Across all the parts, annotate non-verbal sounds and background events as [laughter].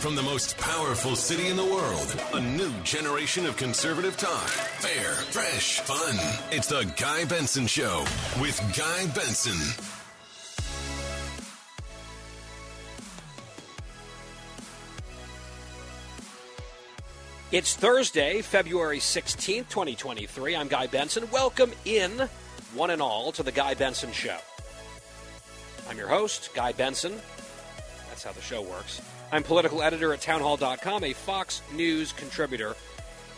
from the most powerful city in the world, a new generation of conservative talk. Fair, fresh, fun. It's the Guy Benson Show with Guy Benson. It's Thursday, February 16th, 2023. I'm Guy Benson. Welcome in, one and all, to the Guy Benson Show. I'm your host, Guy Benson. That's how the show works. I'm political editor at townhall.com, a Fox News contributor,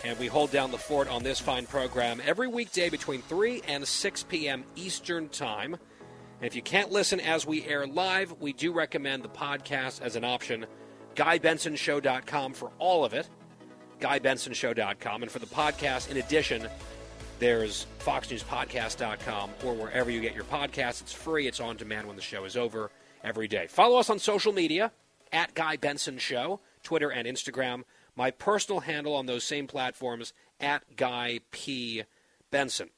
and we hold down the fort on this fine program every weekday between 3 and 6 p.m. Eastern Time. And if you can't listen as we air live, we do recommend the podcast as an option. GuyBensonShow.com for all of it. GuyBensonShow.com. And for the podcast, in addition, there's FoxNewsPodcast.com or wherever you get your podcasts. It's free, it's on demand when the show is over every day. Follow us on social media at Guy Benson Show, Twitter and Instagram. My personal handle on those same platforms at Guy P. Benson.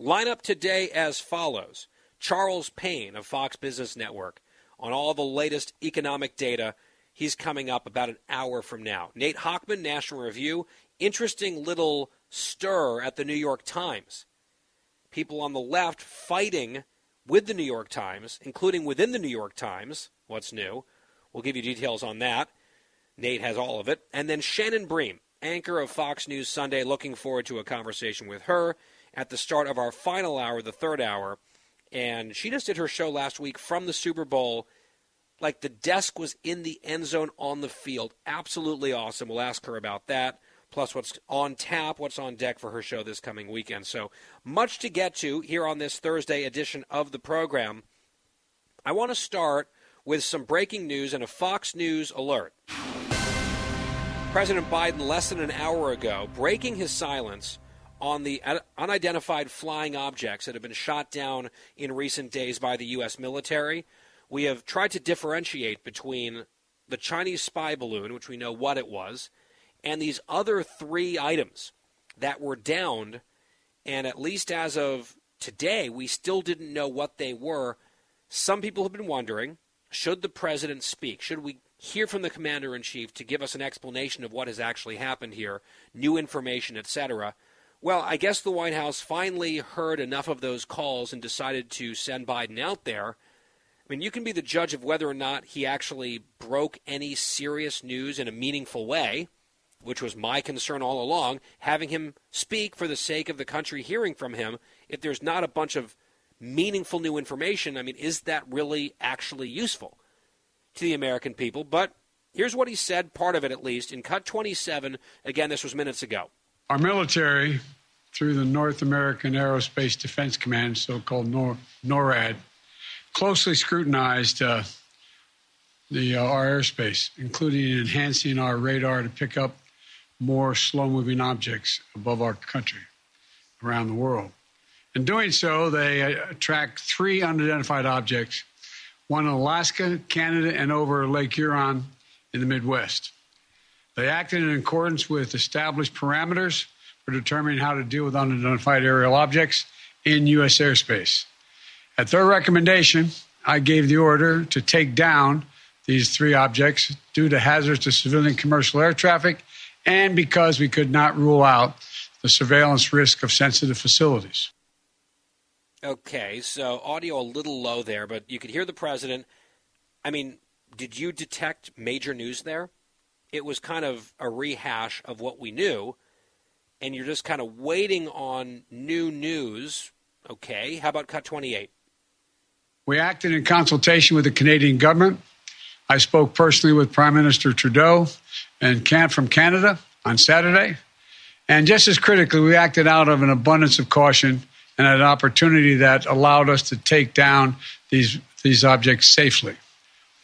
Lineup today as follows Charles Payne of Fox Business Network on all the latest economic data He's coming up about an hour from now. Nate Hochman, National Review. Interesting little stir at the New York Times. People on the left fighting with the New York Times, including within the New York Times. What's new? We'll give you details on that. Nate has all of it. And then Shannon Bream, anchor of Fox News Sunday. Looking forward to a conversation with her at the start of our final hour, the third hour. And she just did her show last week from the Super Bowl like the desk was in the end zone on the field. Absolutely awesome. We'll ask her about that. Plus, what's on tap, what's on deck for her show this coming weekend. So, much to get to here on this Thursday edition of the program. I want to start with some breaking news and a Fox News alert. President Biden, less than an hour ago, breaking his silence on the unidentified flying objects that have been shot down in recent days by the U.S. military we have tried to differentiate between the Chinese spy balloon, which we know what it was, and these other three items that were downed. And at least as of today, we still didn't know what they were. Some people have been wondering should the president speak? Should we hear from the commander in chief to give us an explanation of what has actually happened here, new information, etc.? Well, I guess the White House finally heard enough of those calls and decided to send Biden out there I mean, you can be the judge of whether or not he actually broke any serious news in a meaningful way, which was my concern all along, having him speak for the sake of the country hearing from him. If there's not a bunch of meaningful new information, I mean, is that really actually useful to the American people? But here's what he said, part of it at least, in Cut 27. Again, this was minutes ago. Our military, through the North American Aerospace Defense Command, so called NOR- NORAD, closely scrutinized uh, the uh, our airspace, including enhancing our radar to pick up more slow-moving objects above our country, around the world. In doing so, they uh, tracked three unidentified objects, one in Alaska, Canada, and over Lake Huron in the Midwest. They acted in accordance with established parameters for determining how to deal with unidentified aerial objects in U.S. airspace. At their recommendation, I gave the order to take down these three objects due to hazards to civilian commercial air traffic and because we could not rule out the surveillance risk of sensitive facilities. Okay, so audio a little low there, but you could hear the president. I mean, did you detect major news there? It was kind of a rehash of what we knew, and you're just kind of waiting on new news. Okay, how about cut 28? We acted in consultation with the Canadian government. I spoke personally with Prime Minister Trudeau and Kant from Canada on Saturday. And just as critically, we acted out of an abundance of caution and an opportunity that allowed us to take down these these objects safely.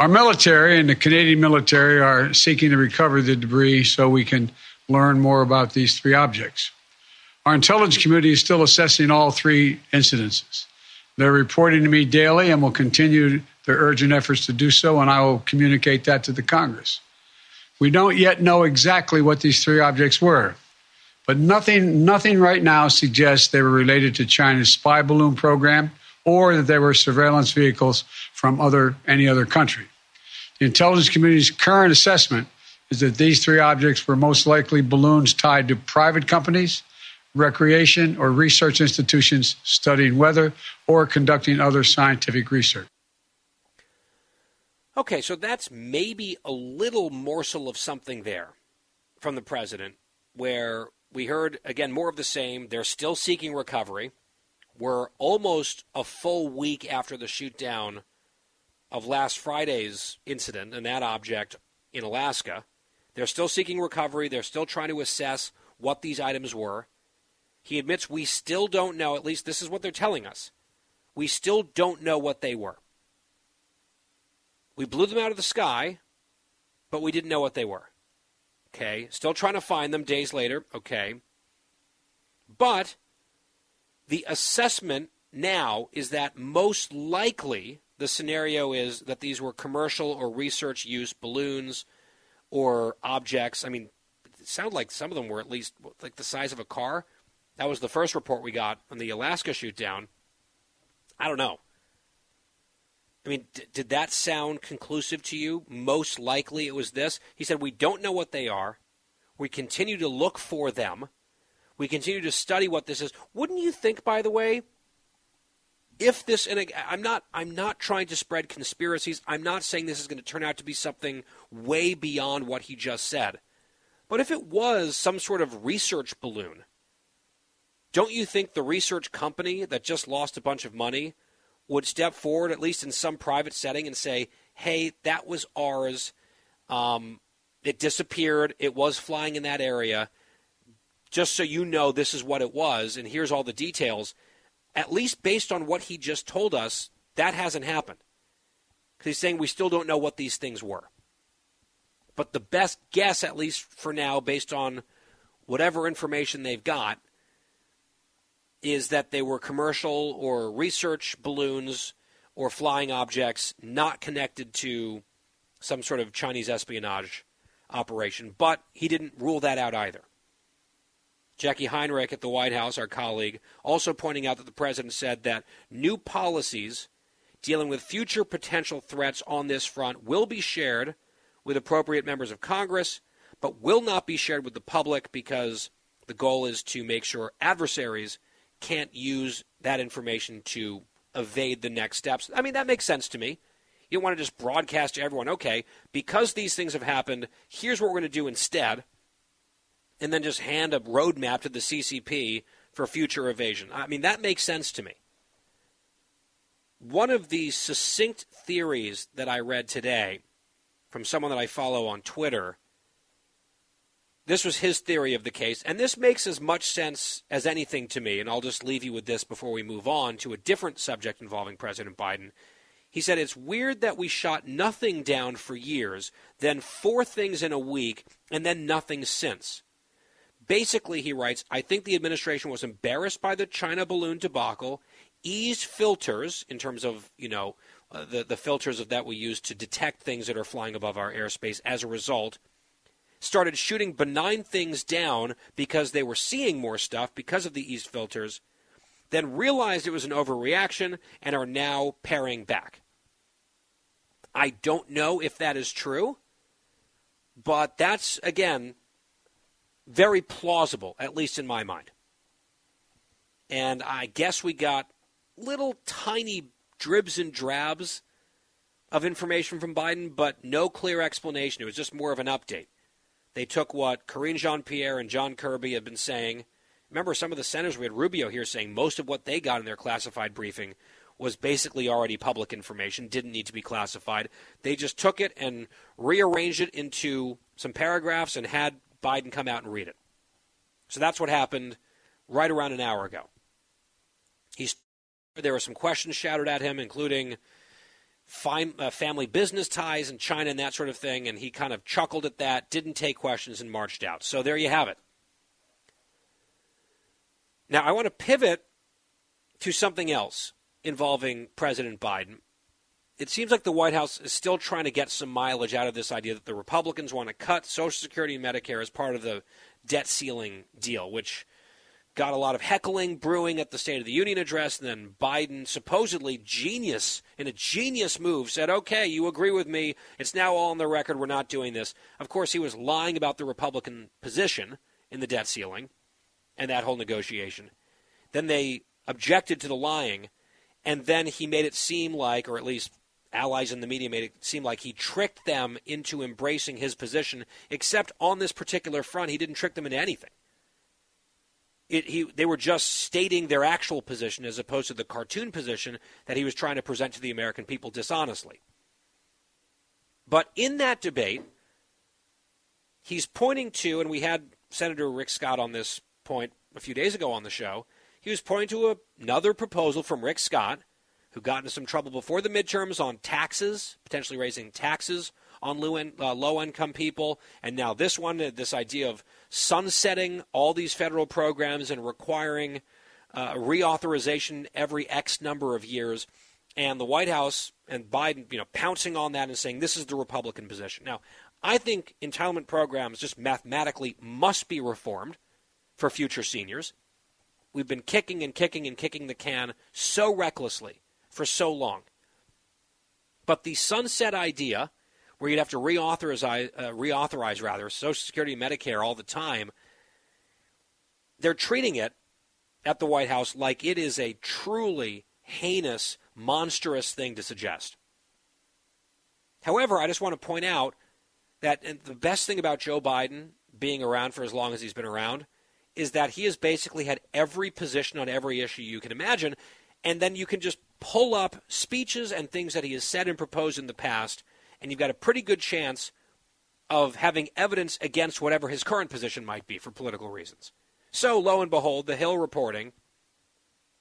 Our military and the Canadian military are seeking to recover the debris so we can learn more about these three objects. Our intelligence community is still assessing all three incidences. They're reporting to me daily and will continue their urgent efforts to do so, and I will communicate that to the Congress. We don't yet know exactly what these three objects were, but nothing, nothing right now suggests they were related to China's spy balloon program or that they were surveillance vehicles from other, any other country. The intelligence community's current assessment is that these three objects were most likely balloons tied to private companies recreation, or research institutions studying weather or conducting other scientific research. Okay, so that's maybe a little morsel of something there from the president, where we heard, again, more of the same. They're still seeking recovery. We're almost a full week after the shoot down of last Friday's incident and that object in Alaska. They're still seeking recovery. They're still trying to assess what these items were. He admits we still don't know, at least this is what they're telling us. We still don't know what they were. We blew them out of the sky, but we didn't know what they were. Okay. Still trying to find them days later. Okay. But the assessment now is that most likely the scenario is that these were commercial or research use balloons or objects. I mean, it sounded like some of them were at least like the size of a car. That was the first report we got on the Alaska shoot down. I don't know. I mean, d- did that sound conclusive to you? Most likely it was this. He said, We don't know what they are. We continue to look for them. We continue to study what this is. Wouldn't you think, by the way, if this and I'm not I'm not trying to spread conspiracies. I'm not saying this is going to turn out to be something way beyond what he just said. But if it was some sort of research balloon don't you think the research company that just lost a bunch of money would step forward, at least in some private setting, and say, hey, that was ours. Um, it disappeared. It was flying in that area. Just so you know, this is what it was, and here's all the details. At least based on what he just told us, that hasn't happened. Because he's saying we still don't know what these things were. But the best guess, at least for now, based on whatever information they've got, is that they were commercial or research balloons or flying objects not connected to some sort of Chinese espionage operation. But he didn't rule that out either. Jacqui Heinrich at the White House, our colleague, also pointing out that the president said that new policies dealing with future potential threats on this front will be shared with appropriate members of Congress, but will not be shared with the public because the goal is to make sure adversaries can't use that information to evade the next steps. I mean, that makes sense to me. You don't want to just broadcast to everyone, okay, because these things have happened, here's what we're going to do instead, and then just hand a roadmap to the CCP for future evasion. I mean, that makes sense to me. One of the succinct theories that I read today from someone that I follow on Twitter this was his theory of the case, and this makes as much sense as anything to me. And I'll just leave you with this before we move on to a different subject involving President Biden. He said, It's weird that we shot nothing down for years, then four things in a week, and then nothing since. Basically, he writes, I think the administration was embarrassed by the China balloon debacle, eased filters in terms of, you know, uh, the, the filters of that we use to detect things that are flying above our airspace as a result started shooting benign things down because they were seeing more stuff because of the east filters, then realized it was an overreaction and are now paring back. I don't know if that is true, but that's, again, very plausible, at least in my mind. And I guess we got little tiny dribs and drabs of information from Biden, but no clear explanation. It was just more of an update. They took what Karine Jean Pierre and John Kirby had been saying. Remember, some of the senators, we had Rubio here saying most of what they got in their classified briefing was basically already public information, didn't need to be classified. They just took it and rearranged it into some paragraphs and had Biden come out and read it. So that's what happened right around an hour ago. He's, there were some questions shouted at him, including uh, family business ties in China and that sort of thing, and he kind of chuckled at that, didn't take questions, and marched out. So there you have it. Now, I want to pivot to something else involving President Biden. It seems like the White House is still trying to get some mileage out of this idea that the Republicans want to cut Social Security and Medicare as part of the debt ceiling deal, which got a lot of heckling brewing at the State of the Union address. And then Biden, supposedly genius, in a genius move, said, okay, you agree with me. It's now all on the record. We're not doing this. Of course, he was lying about the Republican position in the debt ceiling and that whole negotiation. Then they objected to the lying. And then he made it seem like, or at least allies in the media made it seem like he tricked them into embracing his position, except on this particular front, he didn't trick them into anything. It, he, they were just stating their actual position as opposed to the cartoon position that he was trying to present to the American people dishonestly. But in that debate, he's pointing to, and we had Senator Rick Scott on this point a few days ago on the show, he was pointing to another proposal from Rick Scott, who got into some trouble before the midterms on taxes, potentially raising taxes on uh, low income people. And now this one, uh, this idea of sunsetting all these federal programs and requiring uh, reauthorization every X number of years. And the White House and Biden, you know, pouncing on that and saying this is the Republican position. Now, I think entitlement programs just mathematically must be reformed for future seniors. We've been kicking and kicking and kicking the can so recklessly for so long. But the sunset idea where you'd have to reauthorize, uh, reauthorize rather Social Security and Medicare all the time. They're treating it at the White House like it is a truly heinous, monstrous thing to suggest. However, I just want to point out that the best thing about Joe Biden being around for as long as he's been around is that he has basically had every position on every issue you can imagine, and then you can just pull up speeches and things that he has said and proposed in the past and you've got a pretty good chance of having evidence against whatever his current position might be for political reasons. So, lo and behold, The Hill reporting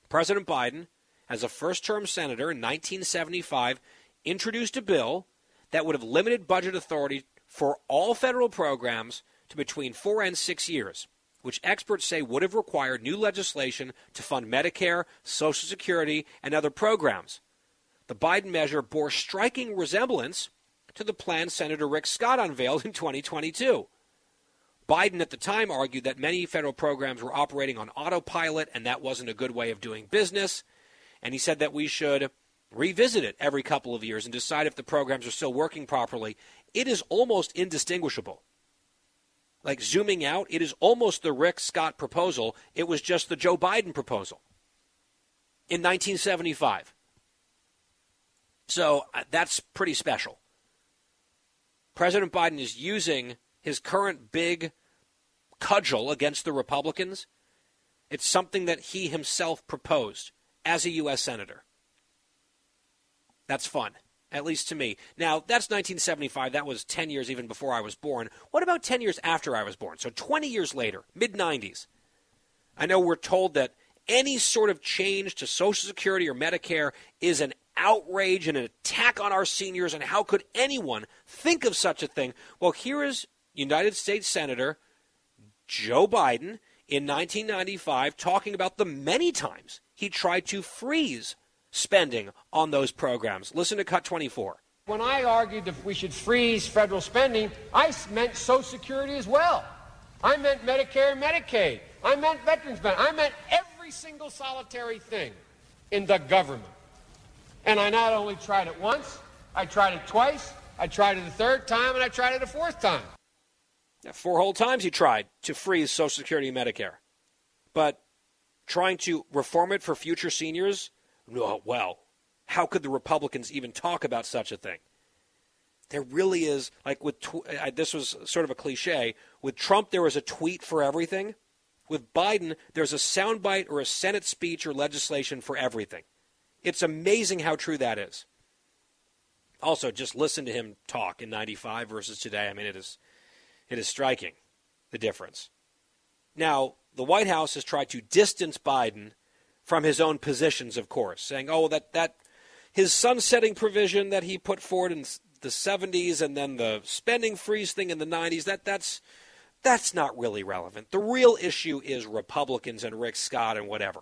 President Biden, as a first term senator in 1975, introduced a bill that would have limited budget authority for all federal programs to between four and six years, which experts say would have required new legislation to fund Medicare, Social Security, and other programs. The Biden measure bore striking resemblance to the plan Senator Rick Scott unveiled in 2022. Biden at the time argued that many federal programs were operating on autopilot and that wasn't a good way of doing business. And he said that we should revisit it every couple of years and decide if the programs are still working properly. It is almost indistinguishable. Like zooming out, it is almost the Rick Scott proposal. It was just the Joe Biden proposal in 1975. So uh, that's pretty special. President Biden is using his current big cudgel against the Republicans. It's something that he himself proposed as a U.S. Senator. That's fun, at least to me. Now, that's 1975. That was 10 years even before I was born. What about 10 years after I was born? So 20 years later, mid 90s. I know we're told that any sort of change to Social Security or Medicare is an outrage and an attack on our seniors, and how could anyone think of such a thing? Well, here is United States Senator Joe Biden in 1995 talking about the many times he tried to freeze spending on those programs. Listen to Cut 24. When I argued that we should freeze federal spending, I meant Social Security as well. I meant Medicare and Medicaid. I meant veterans benefits. I meant every single solitary thing in the government. And I not only tried it once, I tried it twice, I tried it a third time, and I tried it a fourth time. four whole times he tried to freeze Social Security and Medicare. But trying to reform it for future seniors, well, how could the Republicans even talk about such a thing? There really is, like with, tw- this was sort of a cliche. With Trump, there was a tweet for everything. With Biden, there's a soundbite or a Senate speech or legislation for everything. It's amazing how true that is. Also, just listen to him talk in 95 versus today. I mean, it is, it is striking, the difference. Now, the White House has tried to distance Biden from his own positions, of course, saying, oh, that, that his sunsetting provision that he put forward in the 70s and then the spending freeze thing in the 90s, that that's that's not really relevant. The real issue is Republicans and Rick Scott and whatever.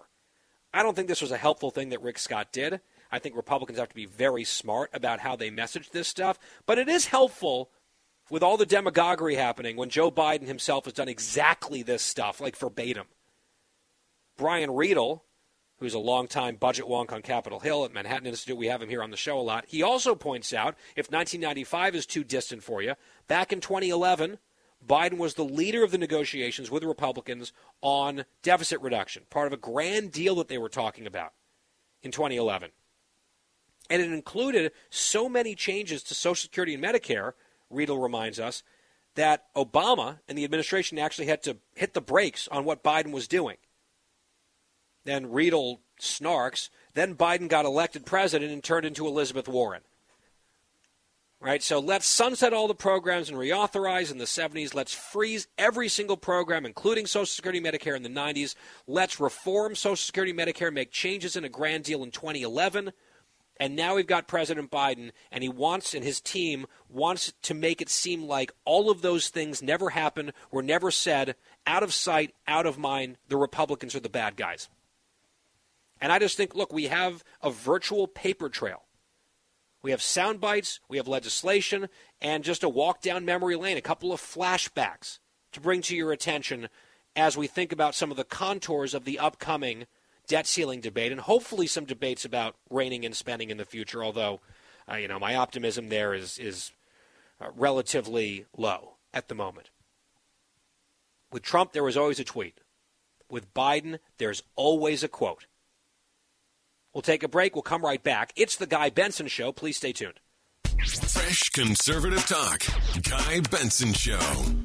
I don't think this was a helpful thing that Rick Scott did. I think Republicans have to be very smart about how they message this stuff, but it is helpful with all the demagoguery happening when Joe Biden himself has done exactly this stuff, like verbatim. Brian Riedl, who's a longtime budget wonk on Capitol Hill at Manhattan Institute, we have him here on the show a lot. He also points out if 1995 is too distant for you, back in 2011, Biden was the leader of the negotiations with Republicans on deficit reduction, part of a grand deal that they were talking about in 2011. And it included so many changes to Social Security and Medicare, Riedl reminds us, that Obama and the administration actually had to hit the brakes on what Biden was doing. Then Riedl snarks. Then Biden got elected president and turned into Elizabeth Warren. Right? So let's sunset all the programs and reauthorize in the 70s. Let's freeze every single program, including Social Security Medicare in the 90s. Let's reform Social Security Medicare, make changes in a grand deal in 2011. And now we've got President Biden, and he wants, and his team wants to make it seem like all of those things never happened, were never said, out of sight, out of mind. The Republicans are the bad guys. And I just think, look, we have a virtual paper trail. We have sound bites, we have legislation, and just a walk down memory lane, a couple of flashbacks to bring to your attention as we think about some of the contours of the upcoming debt ceiling debate, and hopefully some debates about reigning in spending in the future. Although, uh, you know, my optimism there is is uh, relatively low at the moment. With Trump, there was always a tweet. With Biden, there's always a quote. We'll take a break. We'll come right back. It's the Guy Benson Show. Please stay tuned. Fresh conservative talk. Guy Benson Show.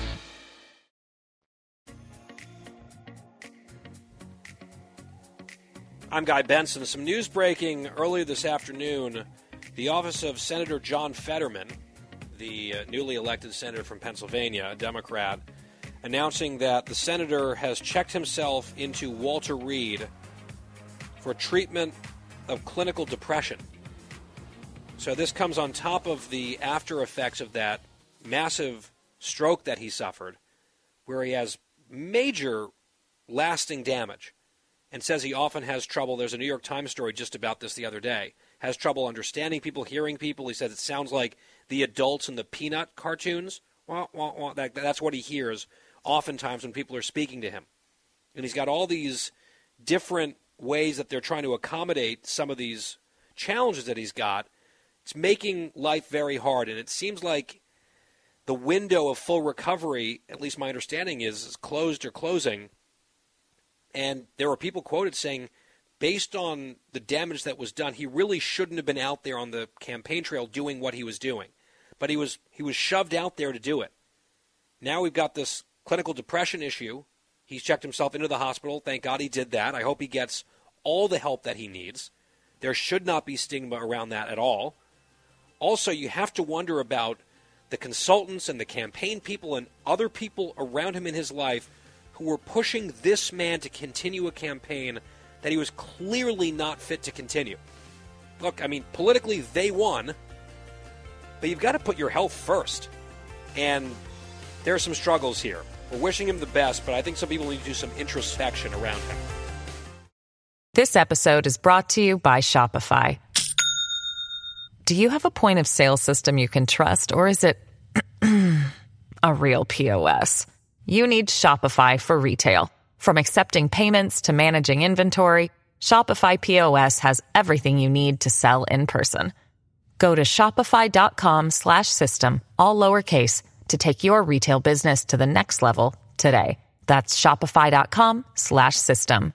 I'm Guy Benson. Some news breaking earlier this afternoon. The office of Senator John Fetterman, the uh, newly elected senator from Pennsylvania, a Democrat, announcing that the senator has checked himself into Walter Reed for treatment of clinical depression. So this comes on top of the after effects of that massive stroke that he suffered, where he has major lasting damage and says he often has trouble. There's a New York Times story just about this the other day. Has trouble understanding people, hearing people. He says it sounds like the adults in the Peanut cartoons. Wah, wah, wah. That, that's what he hears oftentimes when people are speaking to him. And he's got all these different ways that they're trying to accommodate some of these challenges that he's got. It's making life very hard. And it seems like the window of full recovery, at least my understanding is, is closed or closing and there were people quoted saying, based on the damage that was done, he really shouldn't have been out there on the campaign trail doing what he was doing. But he was he was shoved out there to do it. Now we've got this clinical depression issue. He's checked himself into the hospital. Thank God he did that. I hope he gets all the help that he needs. There should not be stigma around that at all. Also, you have to wonder about the consultants and the campaign people and other people around him in his life who were pushing this man to continue a campaign that he was clearly not fit to continue. Look, I mean, politically, they won, but you've got to put your health first. And there are some struggles here. We're wishing him the best, but I think some people need to do some introspection around him. This episode is brought to you by Shopify. Do you have a point of sale system you can trust, or is it [clears throat] a real POS? You need Shopify for retail. From accepting payments to managing inventory, Shopify POS has everything you need to sell in person. Go to shopify.com slash system, all lowercase, to take your retail business to the next level today. That's shopify.com slash system.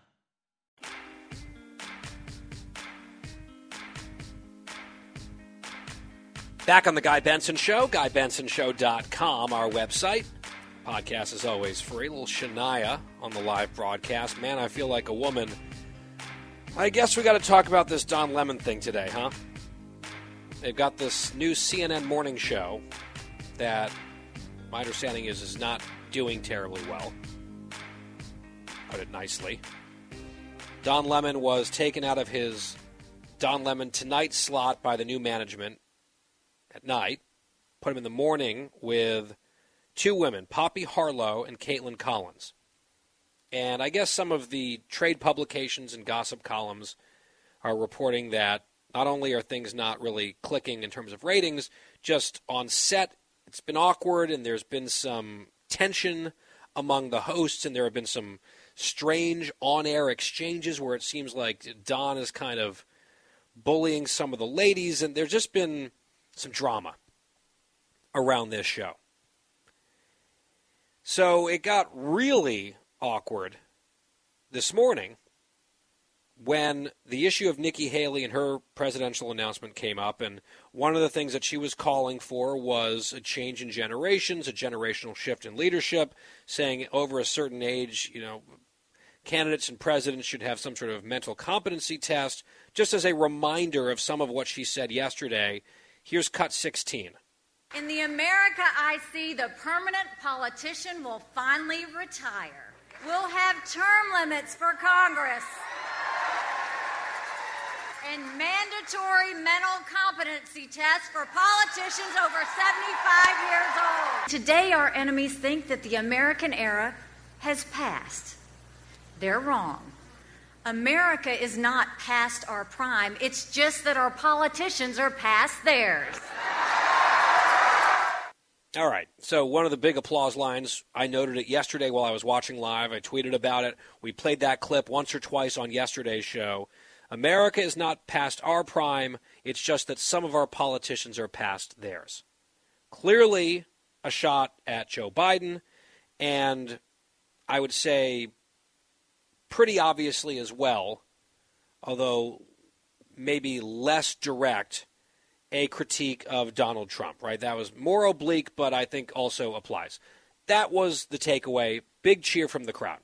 Back on the Guy Benson Show, GuyBensonShow.com, our website. Podcast is always free. A little Shania on the live broadcast. Man, I feel like a woman. I guess we got to talk about this Don Lemon thing today, huh? They've got this new CNN morning show that my understanding is is not doing terribly well. Put it nicely. Don Lemon was taken out of his Don Lemon Tonight slot by the new management at night, put him in the morning with two women, Poppy Harlow and Kaitlan Collins. And I guess some of the trade publications and gossip columns are reporting that not only are things not really clicking in terms of ratings, just on set, it's been awkward and there's been some tension among the hosts, and there have been some strange on air exchanges where it seems like Don is kind of bullying some of the ladies, and there's just been some drama around this show. So it got really awkward this morning when the issue of Nikki Haley and her presidential announcement came up, and one of the things that she was calling for was a change in generations, a generational shift in leadership, saying over a certain age, you know, candidates and presidents should have some sort of mental competency test, just as a reminder of some of what she said yesterday. Here's cut 16. In the America I see, the permanent politician will finally retire. We'll have term limits for Congress and mandatory mental competency tests for politicians over 75 years old. Today, our enemies think that the American era has passed. They're wrong. America is not past our prime, it's just that our politicians are past theirs. All right. So, one of the big applause lines, I noted it yesterday while I was watching live. I tweeted about it. We played that clip once or twice on yesterday's show. America is not past our prime, it's just that some of our politicians are past theirs. Clearly, a shot at Joe Biden, and I would say pretty obviously as well, although maybe less direct, a critique of Donald Trump, right? That was more oblique, but I think also applies. That was the takeaway. Big cheer from the crowd.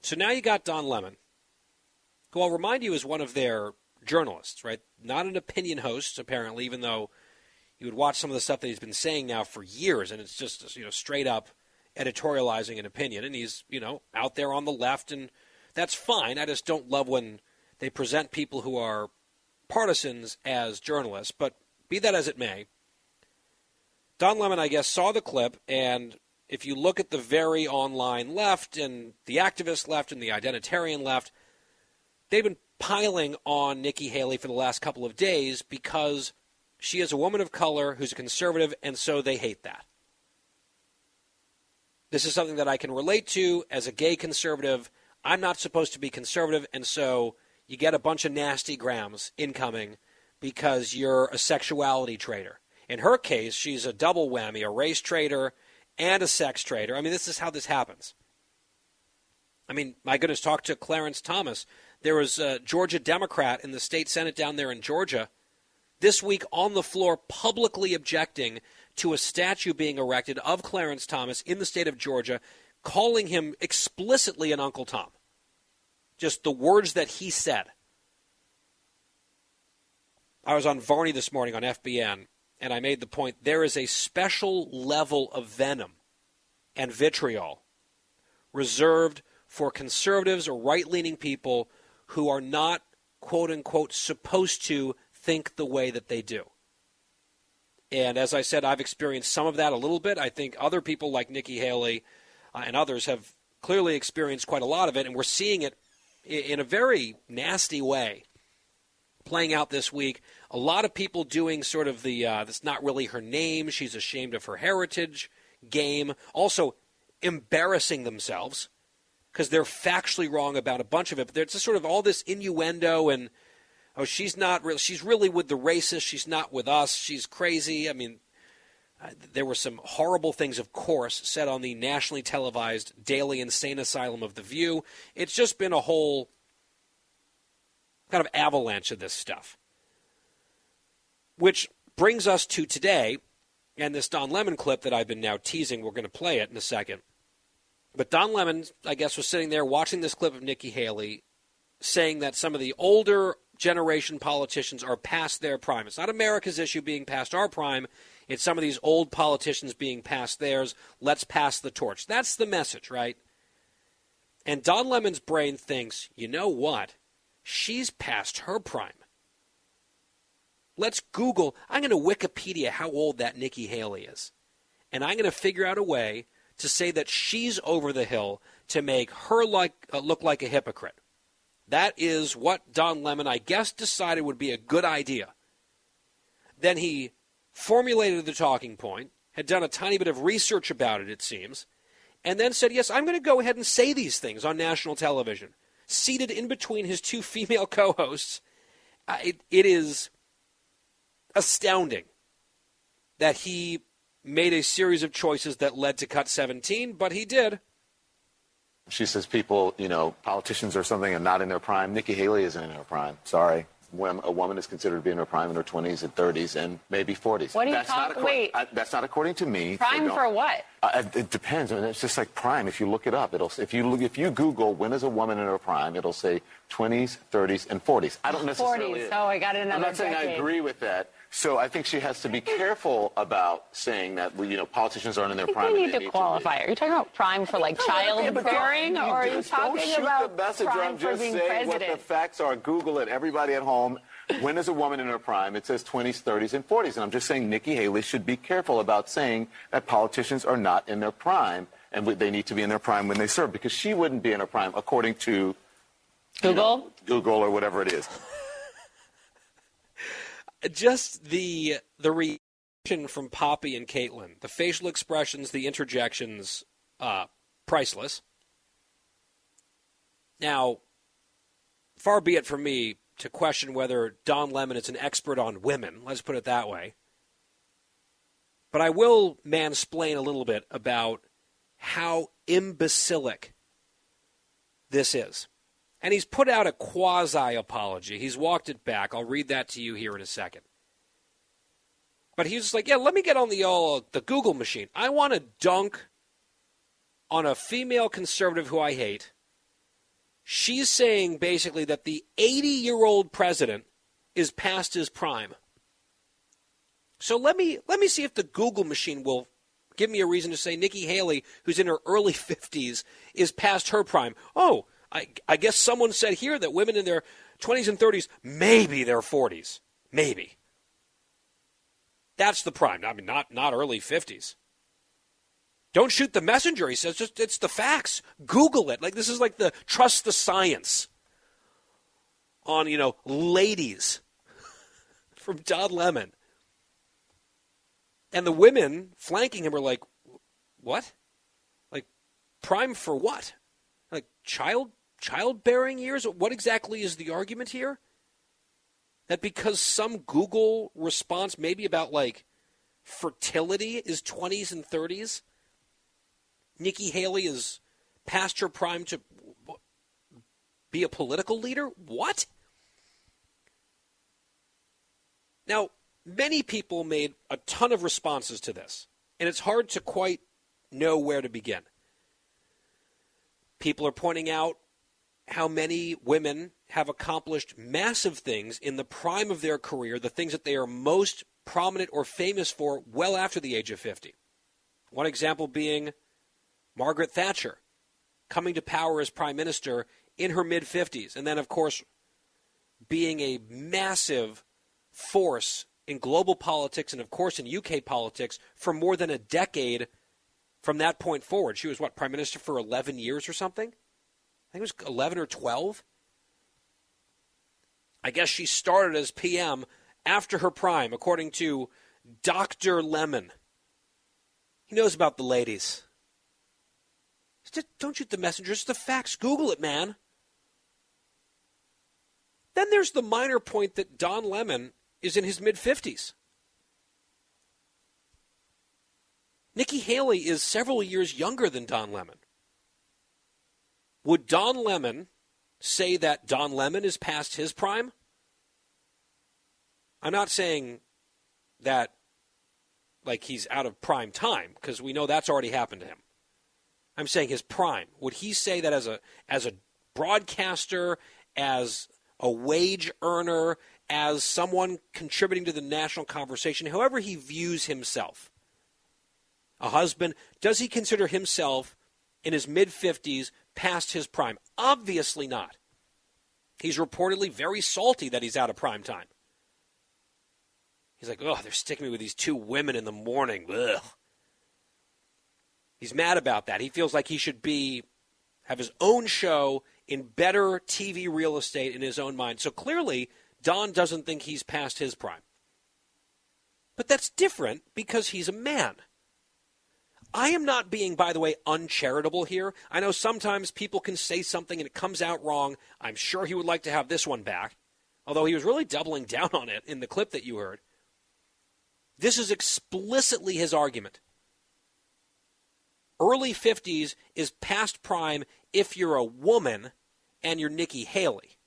So now you got Don Lemon, who I'll remind you is one of their journalists, right? Not an opinion host, apparently, even though you would watch some of the stuff that he's been saying now for years, and it's just you know straight up editorializing an opinion, and he's you know out there on the left, and that's fine. I just don't love when they present people who are partisans as journalists. But be that as it may, Don Lemon, I guess, saw the clip, and if you look at the very online left and the activist left and the identitarian left, they've been piling on Nikki Haley for the last couple of days because she is a woman of color who's a conservative, and so they hate that. This is something that I can relate to as a gay conservative. I'm not supposed to be conservative, and so you get a bunch of nasty grams incoming because you're a sexuality trader. In her case, she's a double whammy, a race trader and a sex trader. I mean, this is how this happens. I mean, my goodness, talk to Clarence Thomas. There was a Georgia Democrat in the state Senate down there in Georgia this week on the floor publicly objecting to a statue being erected of Clarence Thomas in the state of Georgia, calling him explicitly an Uncle Tom. Just the words that he said. I was on Varney this morning on FBN, and I made the point there is a special level of venom and vitriol reserved for conservatives or right leaning people who are not, quote unquote, supposed to think the way that they do. And as I said, I've experienced some of that a little bit. I think other people like Nikki Haley uh, and others have clearly experienced quite a lot of it, and we're seeing it in a very nasty way playing out this week. A lot of people doing sort of the uh, that's not really her name. She's ashamed of her heritage game. Also, embarrassing themselves because they're factually wrong about a bunch of it. But there's just sort of all this innuendo and oh, she's not real. She's really with the racists. She's not with us. She's crazy. I mean, there were some horrible things, of course, said on the nationally televised daily insane asylum of The View. It's just been a whole kind of avalanche of this stuff. Which brings us to today and this Don Lemon clip that I've been now teasing. We're going to play it in a second. But Don Lemon, I guess, was sitting there watching this clip of Nikki Haley saying that some of the older generation politicians are past their prime. It's not America's issue being past our prime. It's some of these old politicians being past theirs. Let's pass the torch. That's the message, right? And Don Lemon's brain thinks, you know what? She's past her prime. Let's Google, I'm going to Wikipedia how old that Nikki Haley is. And I'm going to figure out a way to say that she's over the hill to make her like, uh, look like a hypocrite. That is what Don Lemon, I guess, decided would be a good idea. Then he formulated the talking point, had done a tiny bit of research about it, it seems, and then said, Yes, I'm going to go ahead and say these things on national television. Seated in between his two [laughs] female co hosts, uh, it, it is astounding that he made a series of choices that led to cut 17, but he did. She says people, you know, politicians or something are not in their prime. Nikki Haley isn't in her prime. Sorry. When a woman is considered to be in her prime in her 20s and 30s and maybe 40s. What do you that's talk? Not wait. I, that's not according to me. Prime so for what? Uh, it depends. I mean, it's just like prime. If you look it up, it'll. If you look, if you Google when is a woman in her prime, it'll say 20s, 30s, and 40s. I don't necessarily. 40s. Oh, I got another I'm not saying decade. I agree with that. So I think she has to be careful about saying that you know politicians aren't in their I think prime. we need to qualify. Are you talking about prime for like don't- childbearing, or are you talking don't shoot about the messenger. prime I'm for just being saying what the facts are. Google it. Everybody at home. When is a woman in her prime? It says 20s, 30s, and 40s. And I'm just saying Nikki Haley should be careful about saying that politicians are not in their prime and they need to be in their prime when they serve because she wouldn't be in her prime according to you Google. know, Google or whatever it is. Just the the reaction from Poppy and Kaitlan, the facial expressions, the interjections, uh, priceless. Now, far be it from me to question whether Don Lemon is an expert on women. Let's put it that way. But I will mansplain a little bit about how imbecilic this is. And he's put out a quasi apology. He's walked it back. I'll read that to you here in a second. But he's just like, yeah, let me get on the uh, the Google machine. I want to dunk on a female conservative who I hate. She's saying basically that the 80 year old president is past his prime. So let me let me see if the Google machine will give me a reason to say Nikki Haley, who's in her early 50s, is past her prime. Oh, I, I guess someone said here that women in their 20s and 30s, maybe their 40s, maybe. That's the prime. I mean, not not early 50s. Don't shoot the messenger. He says just it's the facts. Google it. Like this is like the trust the science on you know ladies [laughs] from Don Lemon. And the women flanking him are like, what? Like prime for what? Like child childbearing years? What exactly is the argument here? That because some Google response maybe about like fertility is 20s and 30s, Nikki Haley is past her prime to be a political leader? What? Now, many people made a ton of responses to this, and it's hard to quite know where to begin. People are pointing out how many women have accomplished massive things in the prime of their career, the things that they are most prominent or famous for well after the age of 50. One example being Margaret Thatcher coming to power as prime minister in her mid 50s, and then, of course, being a massive force in global politics and, of course, in UK politics for more than a decade from that point forward. She was, what, prime minister for 11 years or something? I think it was 11 or 12. I guess she started as PM after her prime, according to Dr. Lemon. He knows about the ladies. Don't shoot the messenger, it's the facts. Google it, man. Then there's the minor point that Don Lemon is in his mid 50s. Nikki Haley is several years younger than Don Lemon. Would Don Lemon say that Don Lemon is past his prime? I'm not saying that like he's out of prime time because we know that's already happened to him. I'm saying his prime. Would he say that as a as a broadcaster, as a wage earner, as someone contributing to the national conversation, however he views himself? A husband, does he consider himself in his mid 50s past his prime? Obviously not. He's reportedly very salty that he's out of prime time. He's like, oh, they're sticking me with these two women in the morning. Ugh. He's mad about that. He feels like he should be have his own show in better TV real estate in his own mind. So clearly, Don doesn't think he's past his prime. But that's different because he's a man. I am not being, by the way, uncharitable here. I know sometimes people can say something and it comes out wrong. I'm sure he would like to have this one back, although he was really doubling [laughs] down on it in the clip that you heard. This is explicitly his argument. Early 50s is past prime if you're a woman and you're Nikki Haley.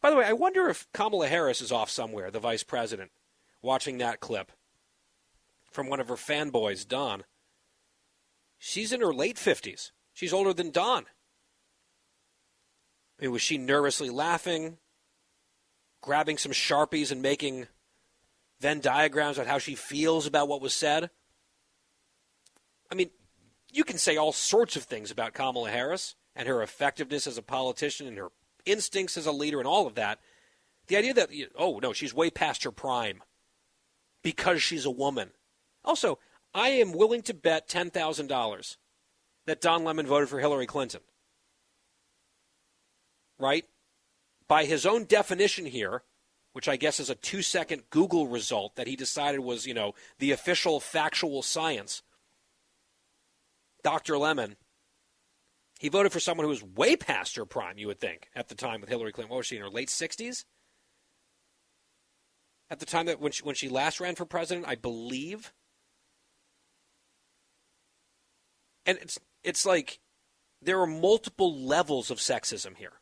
By the way, I wonder if Kamala Harris is off somewhere, the vice president, watching that clip from one of her fanboys, Don. She's in her late 50s. She's older than Don. I mean, was she nervously laughing, grabbing some Sharpies and making Venn diagrams on how she feels about what was said? I mean, you can say all sorts of things about Kamala Harris and her effectiveness as a politician and her instincts as a leader and all of that. The idea that, oh, no, she's way past her prime because she's a woman. Also, I am willing to bet $10,000 that Don Lemon voted for Hillary Clinton. Right? By his own definition here, which I guess is a two second Google result that he decided was, you know, the official factual science. Dr. Lemon, he voted for someone who was way past her prime, you would think, at the time with Hillary Clinton. What was she in her late 60s? At the time that when she, when she last ran for president, I believe. And it's it's like there are multiple levels of sexism here.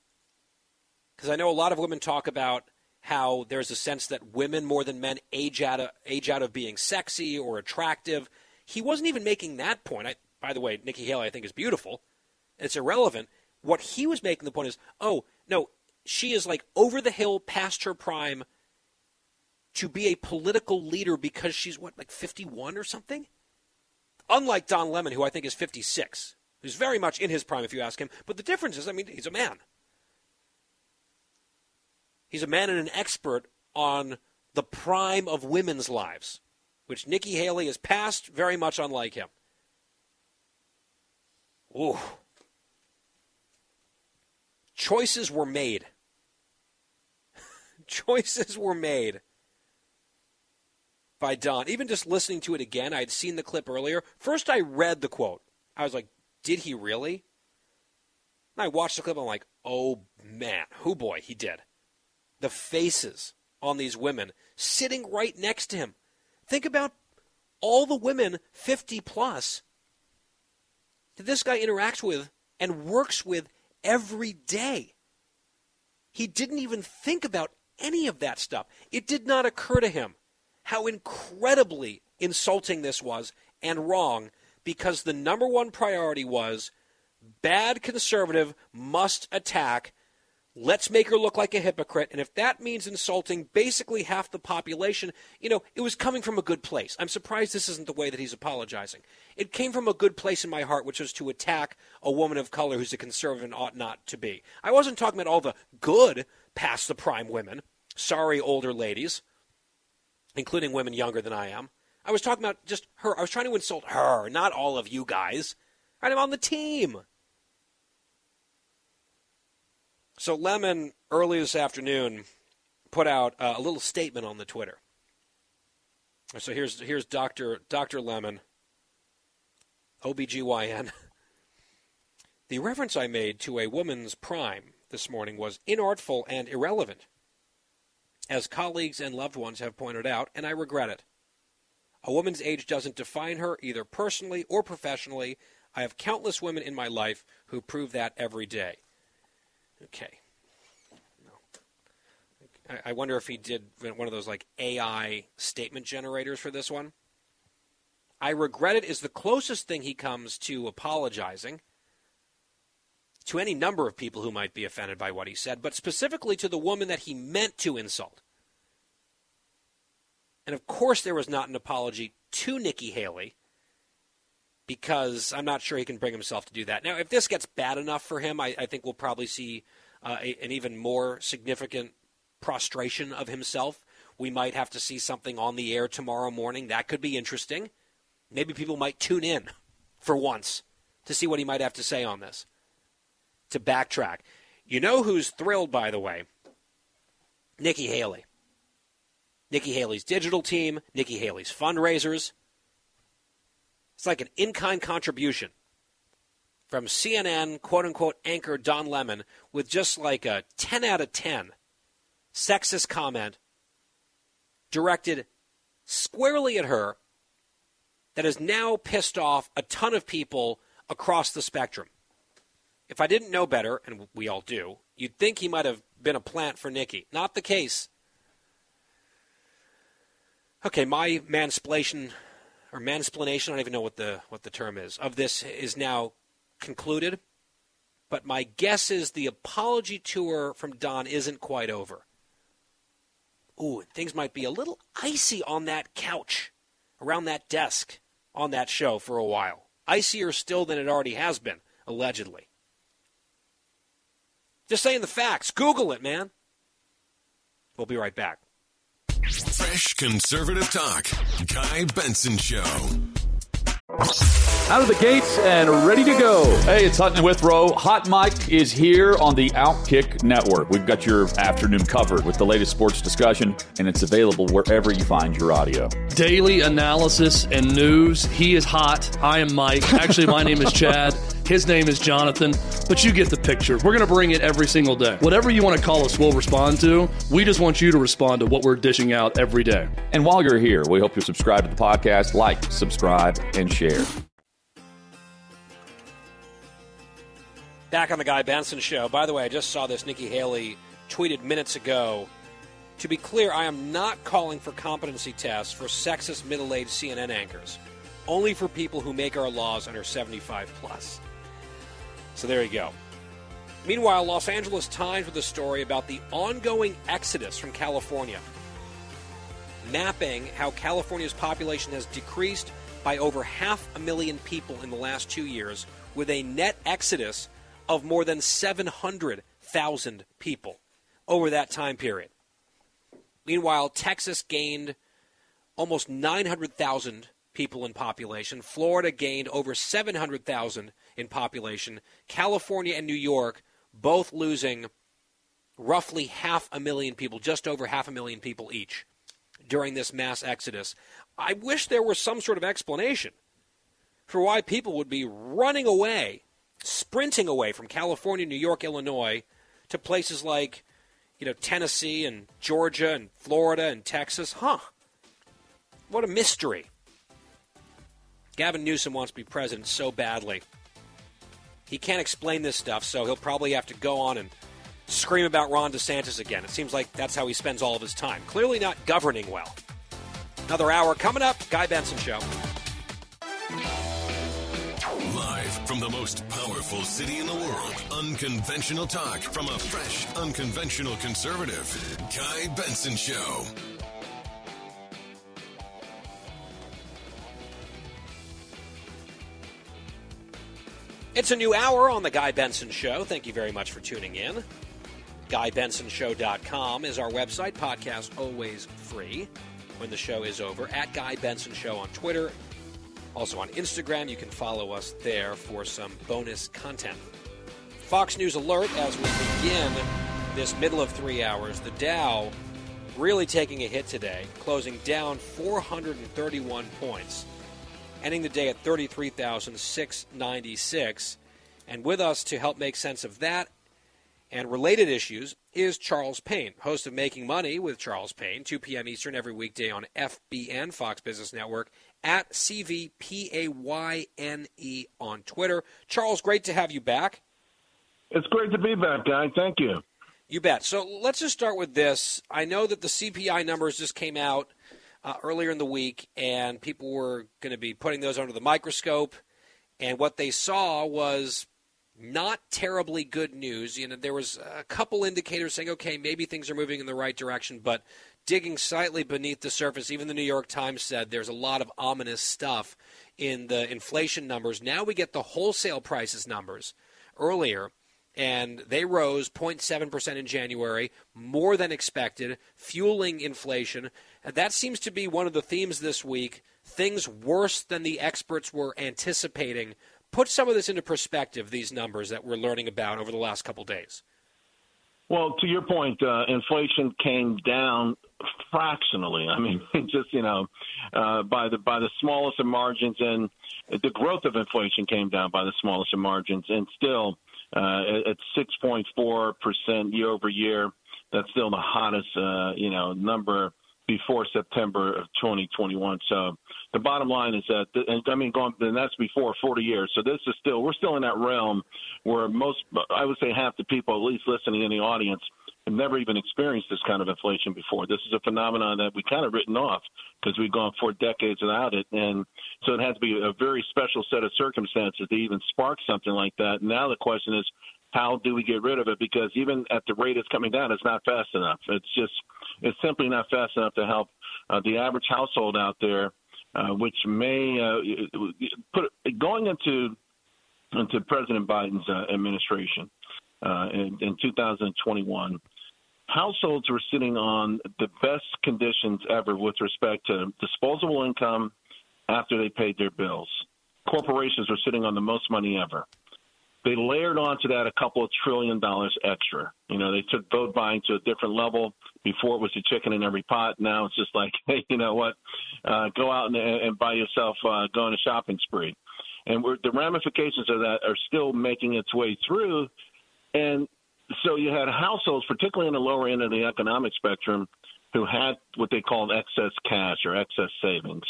Because I know a lot of women talk about how there's a sense that women more than men age out of age out of being sexy or attractive. He wasn't even making that point. I, by the way, Nikki Haley I think is beautiful. It's irrelevant. What he was making the point is, oh no, she is like over the hill past her prime to be a political leader because she's what like 51 or something. Unlike Don Lemon, who I think is 56, who's very much in his prime if you ask him. But the difference is, I mean, he's a man. He's a man and an expert on the prime of women's lives, which Nikki Haley is past, very much unlike him. Ooh. Choices were made. [laughs] Choices were made by Don. Even just listening to it again, I had seen the clip earlier. First, I read the quote. I was like, did he really? And I watched the clip. I'm like, oh man, who boy, he did the faces on these women sitting right next to him. Think about all the women 50 plus that this guy interacts with and works with every day. He didn't even think about any of that stuff. It did not occur to him how incredibly insulting this was and wrong because the number one priority was bad conservative must attack Let's make her look like a hypocrite. And if that means insulting basically half the population, you know, it was coming from a good place. I'm surprised this isn't the way that he's apologizing. It came from a good place in my heart, which was to attack a woman of color who's a conservative and ought not to be. I wasn't talking about all the good past the prime women. Sorry, older ladies, including women younger than I am. I was talking about just her. I was trying to insult her, not all of you guys. I'm on the team. So Lemon early this afternoon put out uh, a little statement on the Twitter. So here's here's Dr. Dr. Lemon, OBGYN. The reference I made to a woman's prime this morning was inartful and irrelevant, as colleagues and loved ones have pointed out, and I regret it. A woman's age doesn't define her either personally or professionally. I have countless women in my life who prove that every day. Okay. I wonder if he did one of those like AI statement generators for this one. I regret it is the closest thing he comes to apologizing to any number of people who might be offended by what he said, but specifically to the woman that he meant to insult. And of course, there was not an apology to Nikki Haley because I'm not sure he can bring himself to do that. Now, if this gets bad enough for him, I, I think we'll probably see uh, a, an even more significant prostration of himself. We might have to see something on the air tomorrow morning. That could be interesting. Maybe people might tune in [laughs] for once to see what he might have to say on this. To backtrack. You know who's thrilled, by the way? Nikki Haley. Nikki Haley's digital team, Nikki Haley's fundraisers. It's like an in kind contribution from CNN, quote unquote, anchor Don Lemon with just like a 10 out of 10 sexist comment directed squarely at her that has now pissed off a ton of people across the spectrum. If I didn't know better, and we all do, you'd think he might have been a plant for Nikki. Not the case. Okay, my mansplation or mansplanation, I don't even know what the what the term is, of this is now concluded. But my guess is the apology tour from Don isn't quite over. Ooh, things might be a little icy on that couch, around that desk, on that show for a while. Icier still than it already has been, allegedly. Just saying the facts. Google it, man. We'll be right back. Fresh conservative talk. Guy Benson Show. Out of the gates and ready to go. Hey, it's Hutton Withrow. Hot Mike is here on the Outkick Network. We've got your afternoon covered with the latest sports discussion, and it's available wherever you find your audio. Daily analysis and news. He is hot. I am Mike. Actually, my name is Chad. [laughs] His name is Jonathan, but you get the picture. We're going to bring it every single day. Whatever you want to call us, we'll respond to. We just want you to respond to what we're dishing out every day. And while you're here, we hope you subscribe to the podcast, like, subscribe, and share. Back on the Guy Benson show. By the way, I just saw this. Nikki Haley tweeted minutes ago. To be clear, I am not calling for competency tests for sexist middle aged CNN anchors, only for people who make our laws and are 75 plus. So there you go. Meanwhile, Los Angeles Times with a story about the ongoing exodus from California, mapping how California's population has decreased by over half a million people in the last two years, with a net exodus of more than 700,000 people over that time period. Meanwhile, Texas gained almost 900,000 people in population. Florida gained over 700,000 in population. California and New York both losing roughly half a million people, just over half a million people each during this mass exodus. I wish there was some sort of explanation for why people would be running away sprinting away from California, New York, Illinois to places like, you know, Tennessee and Georgia and Florida and Texas. Huh. What a mystery. Gavin Newsom wants to be president so badly. He can't explain this stuff, so he'll probably have to go on and scream about Ron DeSantis again. It seems like that's how he spends all of his time. Clearly not governing well. Another hour coming up. Guy Benson Show. Live from the most powerful city in the world, unconventional talk from a fresh, unconventional conservative. Guy Benson Show. It's a new hour on the Guy Benson Show. Thank you very much for tuning in. GuyBensonShow.com is our website. Podcast always free when the show is over. At Guy Benson Show on Twitter. Also on Instagram, you can follow us there for some bonus content. Fox News alert as we begin this middle of three hours. The Dow really taking a hit today, closing down 431 points ending the day at 33,696. And with us to help make sense of that and related issues is Charles Payne, host of Making Money with Charles Payne, 2 p.m. Eastern every weekday on FBN, Fox Business Network, at CVPAYNE on Twitter. Charles, great to have you back. It's great to be back, guy. Thank you. You bet. So let's just start with this. I know that the CPI numbers just came out uh, earlier in the week, and people were going to be putting those under the microscope. And what they saw was not terribly good news. You know, there was a couple indicators saying, okay, maybe things are moving in the right direction, but digging slightly beneath the surface, even the New York Times said there's a lot of ominous stuff in the inflation numbers. Now we get the wholesale prices numbers earlier, and they rose 0.7% in January, more than expected, fueling inflation. And that seems to be one of the themes this week. Things worse than the experts were anticipating Put some of this into perspective, these numbers that we're learning about over the last couple days. Well, to your point, uh, inflation came down fractionally. I mean, [laughs] just you know, uh, by the by the smallest of margins, and the growth of inflation came down by the smallest of margins, and still uh, at 6.4 percent year over year. That's still the hottest, uh, you know, number before September of 2021. So the bottom line is that, and I mean, going, and that's before 40 years. So this is still, we're still in that realm where most, I would say half the people, at least listening in the audience, have never even experienced this kind of inflation before. This is a phenomenon that we kind of written off because we've gone for decades without it. And so it has to be a very special set of circumstances to even spark something like that. Now the question is, how do we get rid of it? Because even at the rate it's coming down, it's not fast enough. It's just, it's simply not fast enough to help uh, the average household out there, uh, which may uh, put going into into President Biden's uh, administration uh, in, in 2021. Households were sitting on the best conditions ever with respect to disposable income after they paid their bills. Corporations were sitting on the most money ever they layered onto that a couple of trillion dollars extra. You know, they took vote buying to a different level. Before it was a chicken in every pot. Now it's just like, [laughs] hey, you know what? Uh, go out and, and buy yourself, uh, go on a shopping spree. And we're, the ramifications of that are still making its way through. And so you had households, particularly in the lower end of the economic spectrum, who had what they called excess cash or excess savings.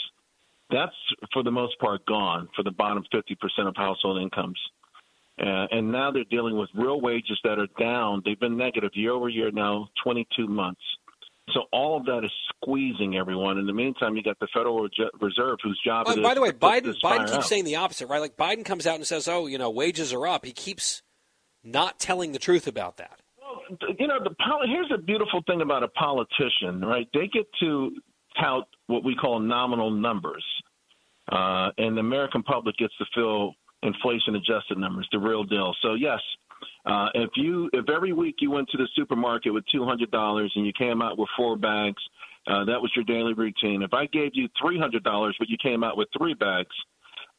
That's, for the most part, gone for the bottom 50% of household incomes. Uh, and now they're dealing with real wages that are down. They've been negative year over year now, 22 months. So all of that is squeezing everyone. In the meantime, you got the Federal Reserve, whose job oh, it by the way, Biden Biden keeps out. saying the opposite, right? Like Biden comes out and says, "Oh, you know, wages are up." He keeps not telling the truth about that. Well, you know, the here's a beautiful thing about a politician, right? They get to tout what we call nominal numbers, uh, and the American public gets to feel inflation adjusted numbers, the real deal. So yes, uh, if you if every week you went to the supermarket with two hundred dollars and you came out with four bags, uh, that was your daily routine. If I gave you three hundred dollars but you came out with three bags,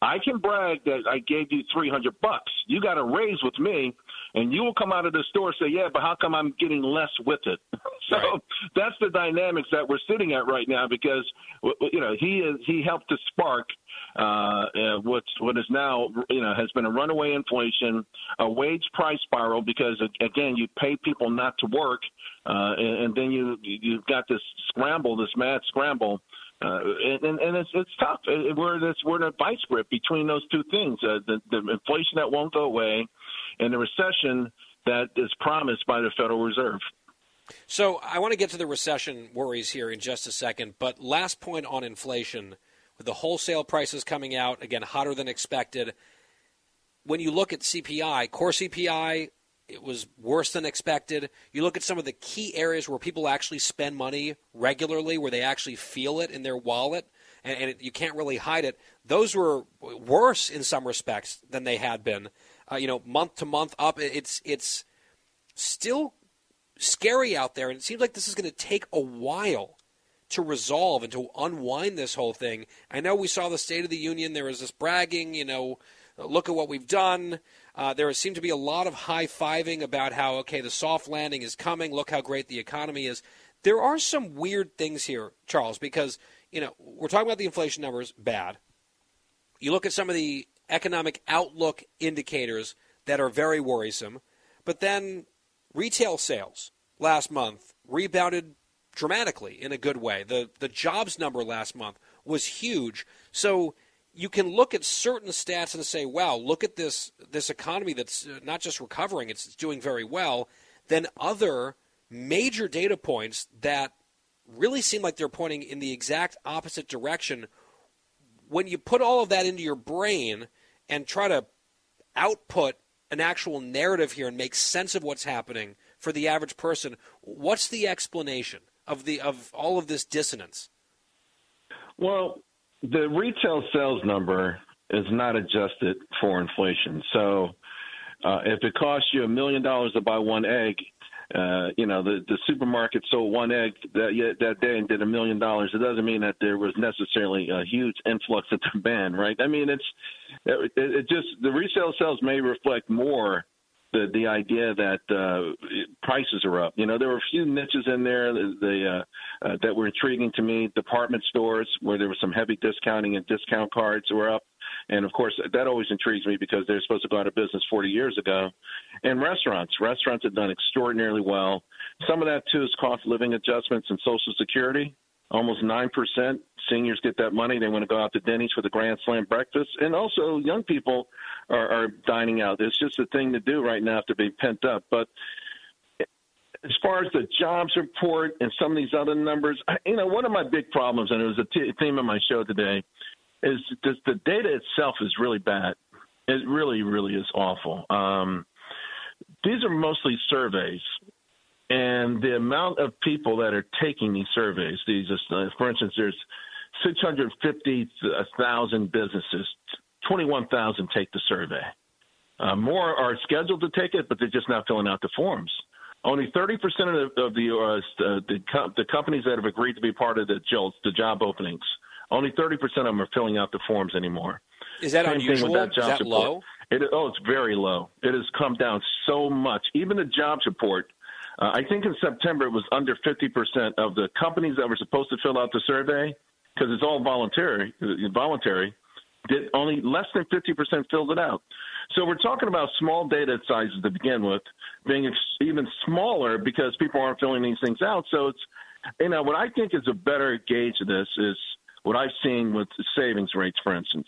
I can brag that I gave you 300 bucks. You got a raise with me, and you will come out of the store and say, "Yeah, but how come I'm getting less with it?" [laughs] so right. that's the dynamics that we're sitting at right now because you know he is he helped to spark uh, uh, what's what is now you know has been a runaway inflation, a wage price spiral because again you pay people not to work, uh, and, and then you you've got this scramble, this mad scramble uh, and, and it's it's tough. We're this we're in a vice grip between those two things: uh, the, the inflation that won't go away, and the recession that is promised by the Federal Reserve. So I want to get to the recession worries here in just a second. But last point on inflation, with the wholesale prices coming out again hotter than expected. When you look at CPI, core CPI it was worse than expected. You look at some of the key areas where people actually spend money regularly, where they actually feel it in their wallet, and, and it, you can't really hide it. Those were worse in some respects than they had been. Uh, you know, month to month up. It's it's still scary out there, and it seems like this is going to take a while to resolve and to unwind this whole thing. I know we saw the State of the Union. There was this bragging, you know, look at what we've done. Uh, there seemed to be a lot of high fiving about how, okay, the soft landing is coming. Look how great the economy is. There are some weird things here, Charles, because, you know, we're talking about the inflation numbers, bad. You look at some of the economic outlook indicators that are very worrisome, but then retail sales last month rebounded dramatically in a good way. The the jobs number last month was huge. So you can look at certain stats and say, "Wow, look at this this economy that's uh, not just recovering; it's doing very well." Then other major data points that really seem like they're pointing in the exact opposite direction. When you put all of that into your brain and try to output an actual narrative here and make sense of what's happening for the average person, what's the explanation of the of all of this dissonance? Well, the retail sales number is not adjusted for inflation. So uh, if it costs you a million dollars to buy one egg, uh, you know, the, the supermarket sold one egg that that day and did a million dollars. It doesn't mean that there was necessarily a huge influx of demand, right? I mean, it's it, it just the resale sales may reflect more the the idea that uh, prices are up. You know, there were a few niches in there the, uh, uh, that were intriguing to me. Department stores where there was some heavy discounting and discount cards were up. And of course, that always intrigues me because they're supposed to go out of business 40 years ago. And restaurants, restaurants have done extraordinarily well. Some of that too is cost living adjustments and Social Security. Almost nine percent seniors get that money. They want to go out to Denny's for the Grand Slam breakfast, and also young people are, are dining out. It's just a thing to do right now to be pent up. But as far as the jobs report and some of these other numbers, you know, one of my big problems, and it was a t- theme of my show today, is the data itself is really bad. It really, really is awful. Um, these are mostly surveys, and the amount of people that are taking these surveys, these, uh, for instance, there's 650,000 businesses, 21,000 take the survey. Uh, more are scheduled to take it, but they're just not filling out the forms. Only 30% of the, of the, uh, the, the companies that have agreed to be part of the the job openings, only 30% of them are filling out the forms anymore. Is that Same unusual? That Is that report. low? It, oh, it's very low. It has come down so much. Even the job support, uh, I think in September it was under 50% of the companies that were supposed to fill out the survey, because it's all voluntary, voluntary, did only less than 50% filled it out. So we're talking about small data sizes to begin with, being ex- even smaller because people aren't filling these things out. So it's, you know, what I think is a better gauge of this is what I've seen with savings rates, for instance.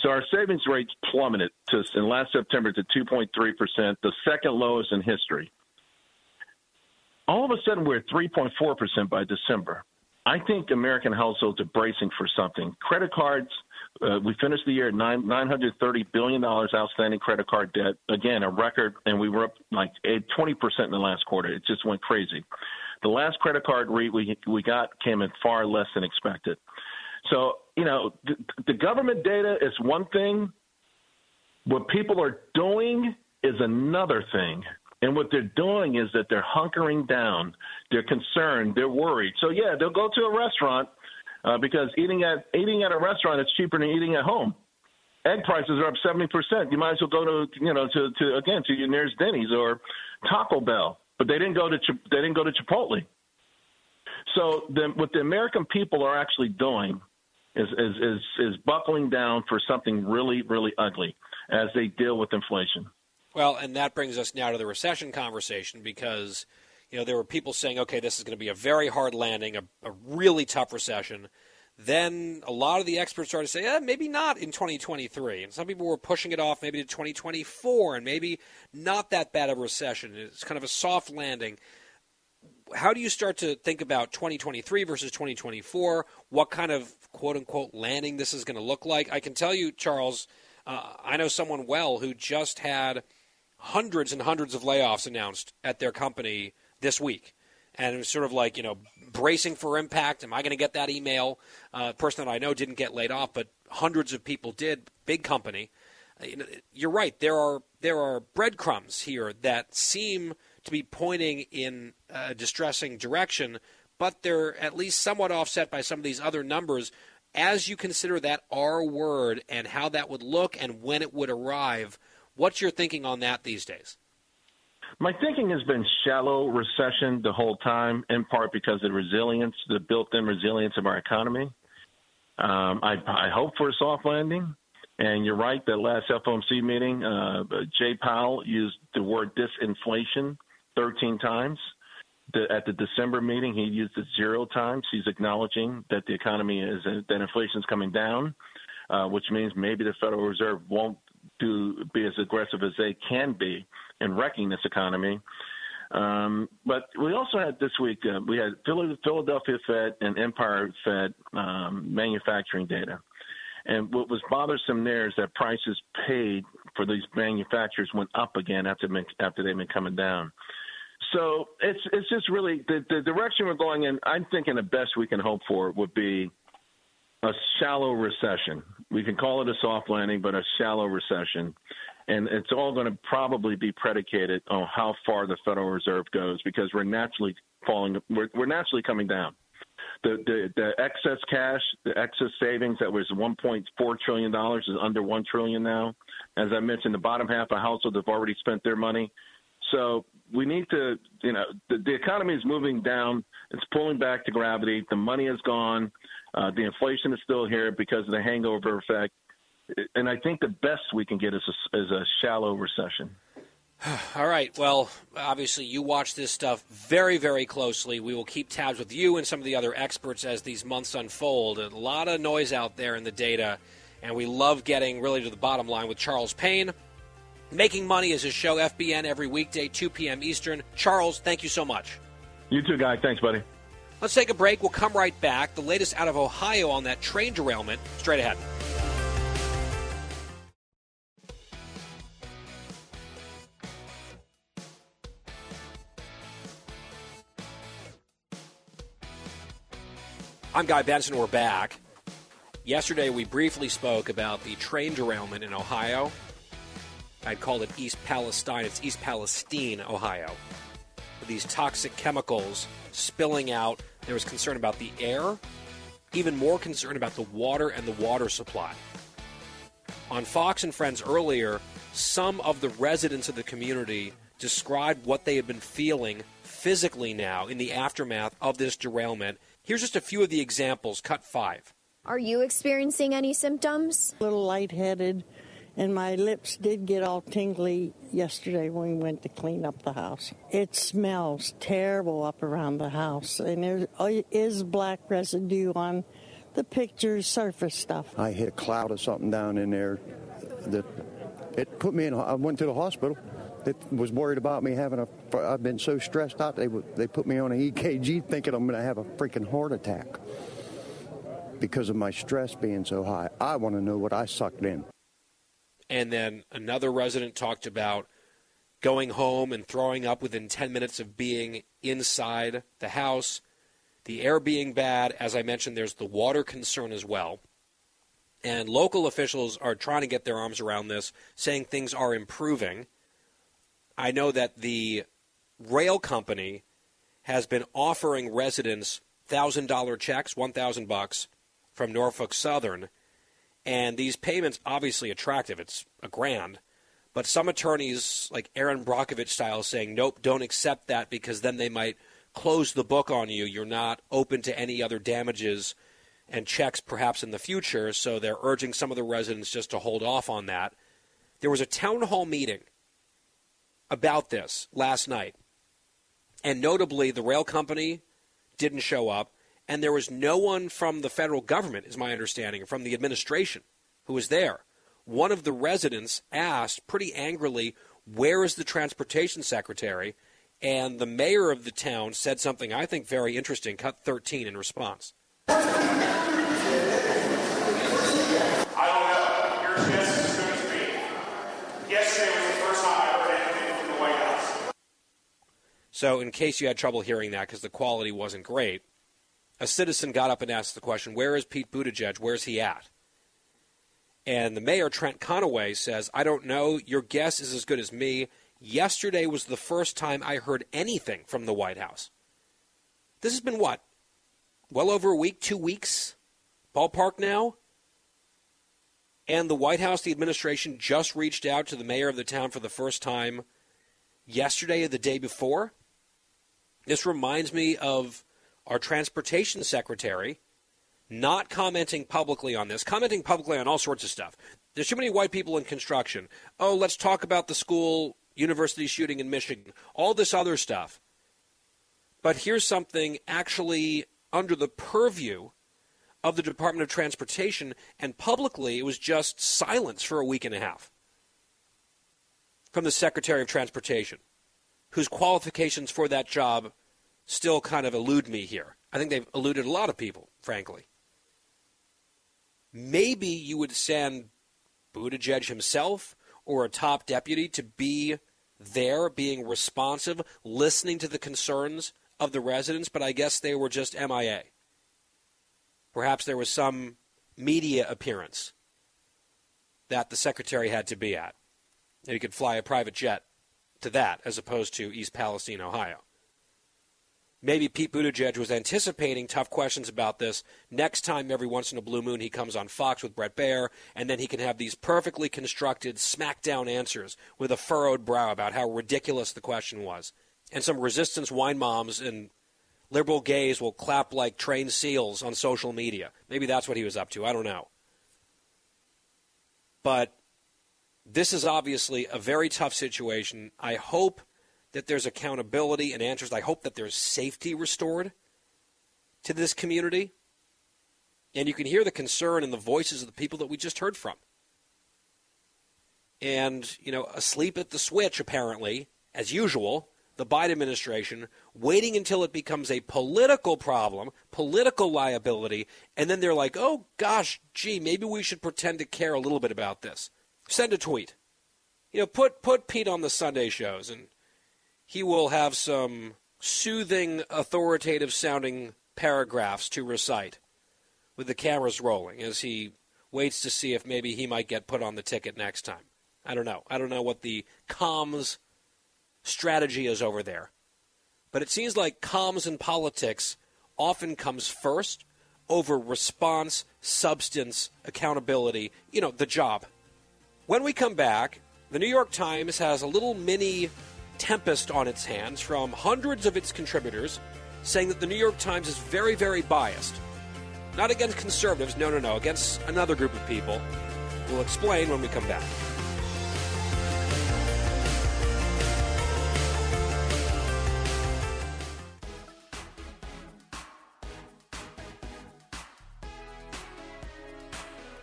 So our savings rates plummeted to in last September to 2.3 percent, the second lowest in history. All of a sudden, we're at 3.4 percent by December. I think American households are bracing for something. Credit cards, uh, we finished the year at nine, $930 billion outstanding credit card debt. Again, a record, and we were up like 20% in the last quarter. It just went crazy. The last credit card rate we, we got came in far less than expected. So, you know, the, government data is one thing. What people are doing is another thing. And what they're doing is that they're hunkering down. They're concerned. They're worried. So yeah, they'll go to a restaurant uh, because eating at eating at a restaurant is cheaper than eating at home. Egg prices are up seventy percent. You might as well go to you know to, to again to your nearest Denny's or Taco Bell. But they didn't go to they didn't go to Chipotle. So the, what the American people are actually doing is, is is is buckling down for something really really ugly as they deal with inflation. Well, and that brings us now to the recession conversation because you know there were people saying, okay, this is going to be a very hard landing, a, a really tough recession. Then a lot of the experts started to say, eh, maybe not in 2023. And some people were pushing it off maybe to 2024 and maybe not that bad of a recession. It's kind of a soft landing how do you start to think about 2023 versus 2024? What kind of quote unquote landing this is going to look like? I can tell you, Charles, uh, I know someone well who just had hundreds and hundreds of layoffs announced at their company this week. And it was sort of like, you know, bracing for impact. Am I going to get that email? Uh, person that I know didn't get laid off, but hundreds of people did. Big company. Uh, you're right. There are there are breadcrumbs here that seem to be pointing in a distressing direction, but they're at least somewhat offset by some of these other numbers. As you consider that R word and how that would look and when it would arrive, what's your thinking on that these days? My thinking has been shallow recession the whole time, in part because of the resilience, the built-in resilience of our economy. Um, I, I hope for a soft landing. And you're right, that last FOMC meeting, uh, Jay Powell used the word disinflation 13 times. The, at the December meeting, he used it zero times. He's acknowledging that the economy is that inflation is coming down, uh, which means maybe the Federal Reserve won't do be as aggressive as they can be in wrecking this economy. Um, but we also had this week uh, we had Philadelphia Fed and Empire Fed um, manufacturing data, and what was bothersome there is that prices paid for these manufacturers went up again after after they've been coming down. So it's it's just really the, the direction we're going in. I'm thinking the best we can hope for would be a shallow recession. We can call it a soft landing, but a shallow recession and it's all going to probably be predicated on how far the Federal Reserve goes because we're naturally falling, we're, we're naturally coming down. The, the, the excess cash, the excess savings that was 1.4 trillion dollars is under 1 trillion now. As I mentioned, the bottom half of households have already spent their money. So we need to, you know, the, the economy is moving down. It's pulling back to gravity. The money is gone. Uh, the inflation is still here because of the hangover effect and I think the best we can get is a, is a shallow recession. [sighs] All right. Well, obviously, you watch this stuff very, very closely. We will keep tabs with you and some of the other experts as these months unfold. A lot of noise out there in the data, and we love getting really to the bottom line with Charles Payne. Making Money is his show, FBN, every weekday, 2 p.m. Eastern. Charles, thank you so much. You too, guy. Thanks, buddy. Let's take a break. We'll come right back. The latest out of Ohio on that train derailment straight ahead. I'm Guy Benson. We're back. Yesterday, we briefly spoke about the train derailment in Ohio. I'd call it East Palestine. It's East Palestine, Ohio. These toxic chemicals spilling out. There was concern about the air, even more concern about the water and the water supply. On Fox and Friends earlier, some of the residents of the community described what they had been feeling physically now in the aftermath of this derailment Here's just a few of the examples. Cut five. Are you experiencing any symptoms? A little lightheaded, and my lips did get all tingly yesterday when we went to clean up the house. It smells terrible up around the house, and there is black residue on the pictures, surface stuff. I hit a cloud of something down in there that it put me in. I went to the hospital that was worried about me having a. I've been so stressed out. They they put me on an EKG thinking I'm going to have a freaking heart attack because of my stress being so high. I want to know what I sucked in. And then another resident talked about going home and throwing up within 10 minutes of being inside the house, the air being bad. As I mentioned, there's the water concern as well. And local officials are trying to get their arms around this, saying things are improving. I know that the rail company has been offering residents thousand dollar checks, one thousand bucks from Norfolk Southern, and these payments obviously attractive. It's a grand, but some attorneys like Erin Brockovich style saying nope, don't accept that because then they might close the book on you. You're not open to any other damages and checks perhaps in the future, so they're urging some of the residents just to hold off on that. There was a town hall meeting about this last night. And notably, the rail company didn't show up, and there was no one from the federal government, is my understanding, from the administration who was there. One of the residents asked pretty angrily, Where is the transportation secretary? And the mayor of the town said something I think very interesting, cut 13 in response. So, in case you had trouble hearing that because the quality wasn't great, a citizen got up and asked the question, Where is Pete Buttigieg? Where's he at? And the mayor, Trent Conaway, says, I don't know. Your guess is as good as me. Yesterday was the first time I heard anything from the White House. This has been what? Well over a week, two weeks? Ballpark now? And the White House, the administration, just reached out to the mayor of the town for the first time yesterday or the day before? This reminds me of our transportation secretary not commenting publicly on this, commenting publicly on all sorts of stuff. There's too many white people in construction. Oh, let's talk about the school university shooting in Michigan, all this other stuff. But here's something actually under the purview of the Department of Transportation, and publicly it was just silence for a week and a half from the Secretary of Transportation. whose qualifications for that job still kind of elude me here. I think they've eluded a lot of people, frankly. Maybe you would send Buttigieg himself or a top deputy to be there, being responsive, listening to the concerns of the residents, but I guess they were just MIA. Perhaps there was some media appearance that the secretary had to be at. And he could fly a private jet to that as opposed to East Palestine, Ohio. Maybe Pete Buttigieg was anticipating tough questions about this. Next time, every once in a blue moon, he comes on Fox with Bret Baier, and then he can have these perfectly constructed, smackdown answers with a furrowed brow about how ridiculous the question was. And some resistance wine moms and liberal gays will clap like trained seals on social media. Maybe that's what he was up to. I don't know. But this is obviously a very tough situation. I hope that there's accountability and answers. I hope that there's safety restored to this community. And you can hear the concern in the voices of the people that we just heard from. And, you know, asleep at the switch, apparently, as usual, the Biden administration waiting until it becomes a political problem, political liability, and then they're like, oh gosh, gee, maybe we should pretend to care a little bit about this. Send a tweet. You know, put put Pete on the Sunday shows and he will have some soothing, authoritative sounding paragraphs to recite with the cameras rolling as he waits to see if maybe he might get put on the ticket next time. I don't know. I don't know what the comms strategy is over there. But it seems like comms in politics often comes first over response, substance, accountability, you know, the job. When we come back, the New York Times has a little mini tempest on its hands from hundreds of its contributors saying that the New York Times is very, very biased. Not against conservatives, no, no, no, against another group of people. We'll explain when we come back.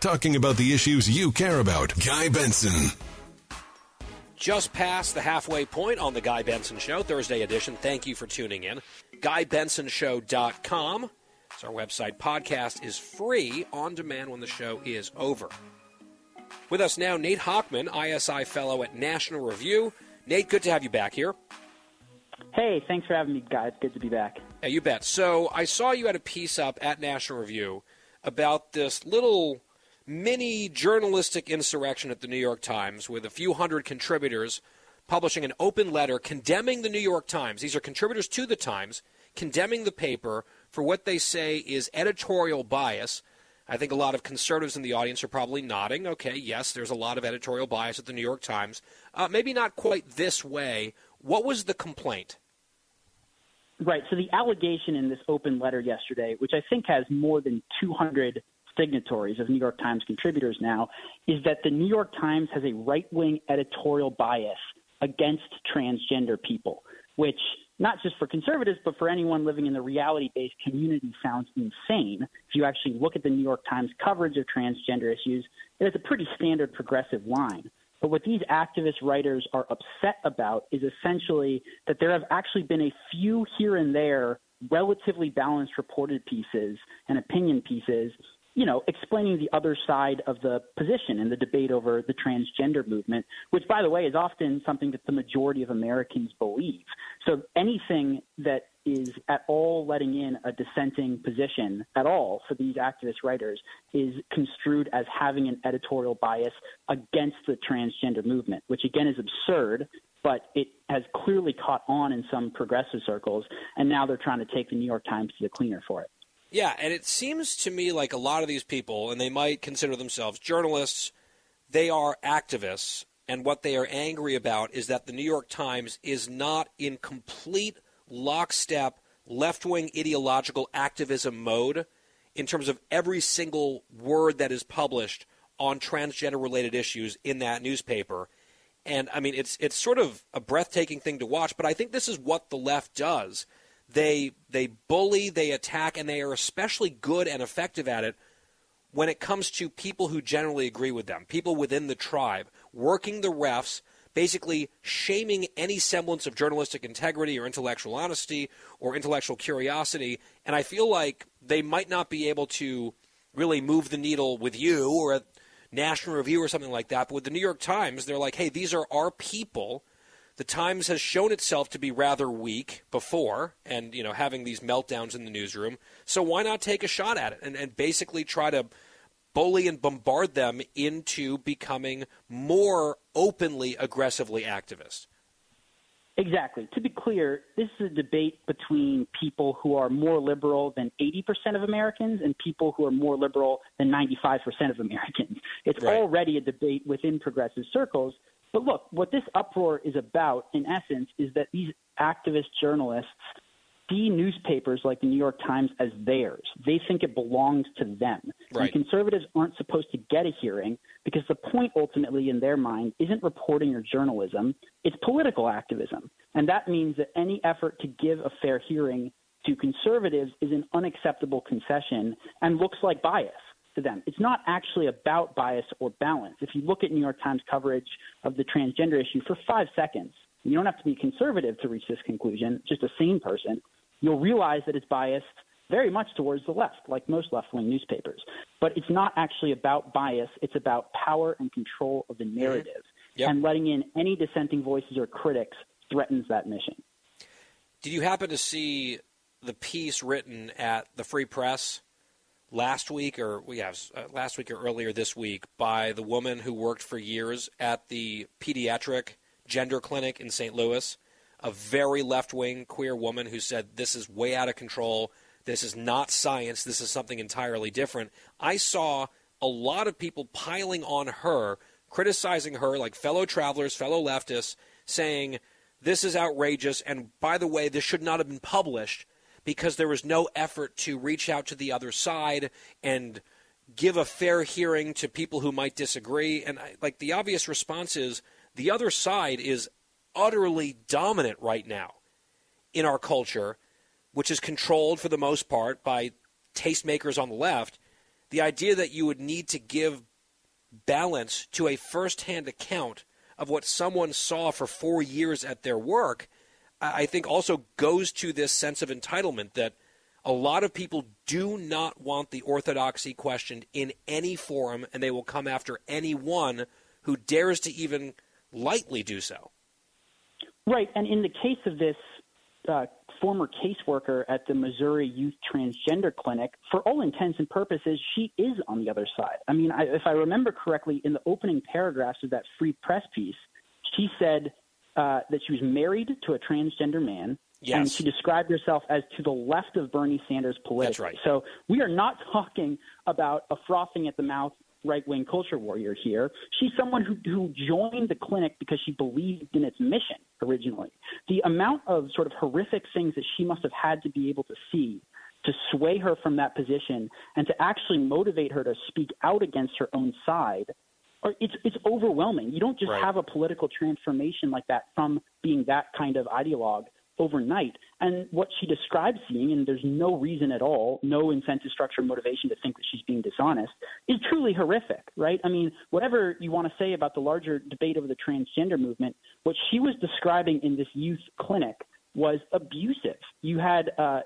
Talking about the issues you care about. Guy Benson just past the halfway point on the Guy Benson Show, Thursday edition. Thank you for tuning in. GuyBensonShow.com. It's our website. Podcast is free on demand when the show is over. With us now, Nate Hochman, ISI Fellow at National Review. Nate, good to have you back here. Hey, thanks for having me, guys. Good to be back. Yeah, you bet. So I saw you had a piece up at National Review about this little mini journalistic insurrection at the New York Times with a few hundred contributors publishing an open letter condemning the New York Times. These are contributors to the Times, condemning the paper for what they say is editorial bias. I think a lot of conservatives in the audience are probably nodding. Okay, yes, there's a lot of editorial bias at the New York Times. Uh, maybe not quite this way. What was the complaint? Right. So the allegation in this open letter yesterday, which I think has more than 200 signatories of New York Times contributors now is that the New York Times has a right wing editorial bias against transgender people, which not just for conservatives, but for anyone living in the reality based community sounds insane. If you actually look at the New York Times coverage of transgender issues, it is a pretty standard progressive line. But what these activist writers are upset about is essentially that there have actually been a few here and there relatively balanced reported pieces and opinion pieces you know, explaining the other side of the position in the debate over the transgender movement, which, by the way, is often something that the majority of Americans believe. So anything that is at all letting in a dissenting position at all for these activist writers is construed as having an editorial bias against the transgender movement, which again is absurd, but it has clearly caught on in some progressive circles, and now they're trying to take the New York Times to the cleaner for it. Yeah, and it seems to me like a lot of these people, and they might consider themselves journalists, they are activists, and what they are angry about is that the New York Times is not in complete lockstep left wing ideological activism mode in terms of every single word that is published on transgender related issues in that newspaper. And I mean, it's it's sort of a breathtaking thing to watch, but I think this is what the left does. They they bully, they attack, and they are especially good and effective at it when it comes to people who generally agree with them, people within the tribe, working the refs, basically shaming any semblance of journalistic integrity or intellectual honesty or intellectual curiosity. And I feel like they might not be able to really move the needle with you or a National Review or something like that. But with the New York Times, they're like, hey, these are our people. The Times has shown itself to be rather weak before, and you know having these meltdowns in the newsroom. So why not take a shot at it and, and basically try to bully and bombard them into becoming more openly, aggressively activist. Exactly. To be clear, this is a debate between people who are more liberal than 80% of Americans and people who are more liberal than 95% of Americans. It's Right. already a debate within progressive circles. But look, what this uproar is about, in essence, is that these activist journalists see newspapers like the New York Times as theirs. They think it belongs to them. Right. And conservatives aren't supposed to get a hearing because the point ultimately in their mind isn't reporting or journalism, it's political activism. And that means that any effort to give a fair hearing to conservatives is an unacceptable concession and looks like bias to them. It's not actually about bias or balance. If you look at New York Times coverage of the transgender issue for five seconds, you don't have to be conservative to reach this conclusion, just a sane person, you'll realize that it's biased very much towards the left, like most left wing newspapers. But it's not actually about bias, it's about power and control of the mm-hmm. narrative. And letting in any dissenting voices or critics threatens that mission. Did you happen to see the piece written at the Free Press last week, or yeah, uh, last week or earlier this week, by the woman who worked for years at the pediatric gender clinic in St. Louis? A very left wing queer woman who said this is way out of control. This is not science. This is something entirely different. I saw a lot of people piling on her, criticizing her, like fellow travelers, fellow leftists, saying this is outrageous. And by the way, this should not have been published because there was no effort to reach out to the other side and give a fair hearing to people who might disagree. And I, like the obvious response is the other side is utterly dominant right now in our culture, which is controlled for the most part by tastemakers on the left. The idea that you would need to give balance to a firsthand account of what someone saw for four years at their work, I think also goes to this sense of entitlement that a lot of people do not want the orthodoxy questioned in any forum, and they will come after anyone who dares to even lightly do so. Right. And in the case of this uh, former caseworker at the Missouri Youth Transgender Clinic, for all intents and purposes, she is on the other side. I mean, I, if I remember correctly, in the opening paragraphs of that free press piece, she said uh, that she was married to a transgender man. And she described herself as to the left of Bernie Sanders politically. right. So we are not [laughs] talking about a frothing at the mouth right wing culture warrior here. She's someone who, who joined the clinic because she believed in its mission originally. The amount of sort of horrific things that she must have had to be able to see to sway her from that position and to actually motivate her to speak out against her own side it's it's overwhelming. You don't just Right. have a political transformation like that from being that kind of ideologue overnight. And what she describes seeing, and there's no reason at all, no incentive structure motivation to think that she's being dishonest, is truly horrific, right? I mean, whatever you want to say about the larger debate over the transgender movement, what she was describing in this youth clinic was abusive. You had uh,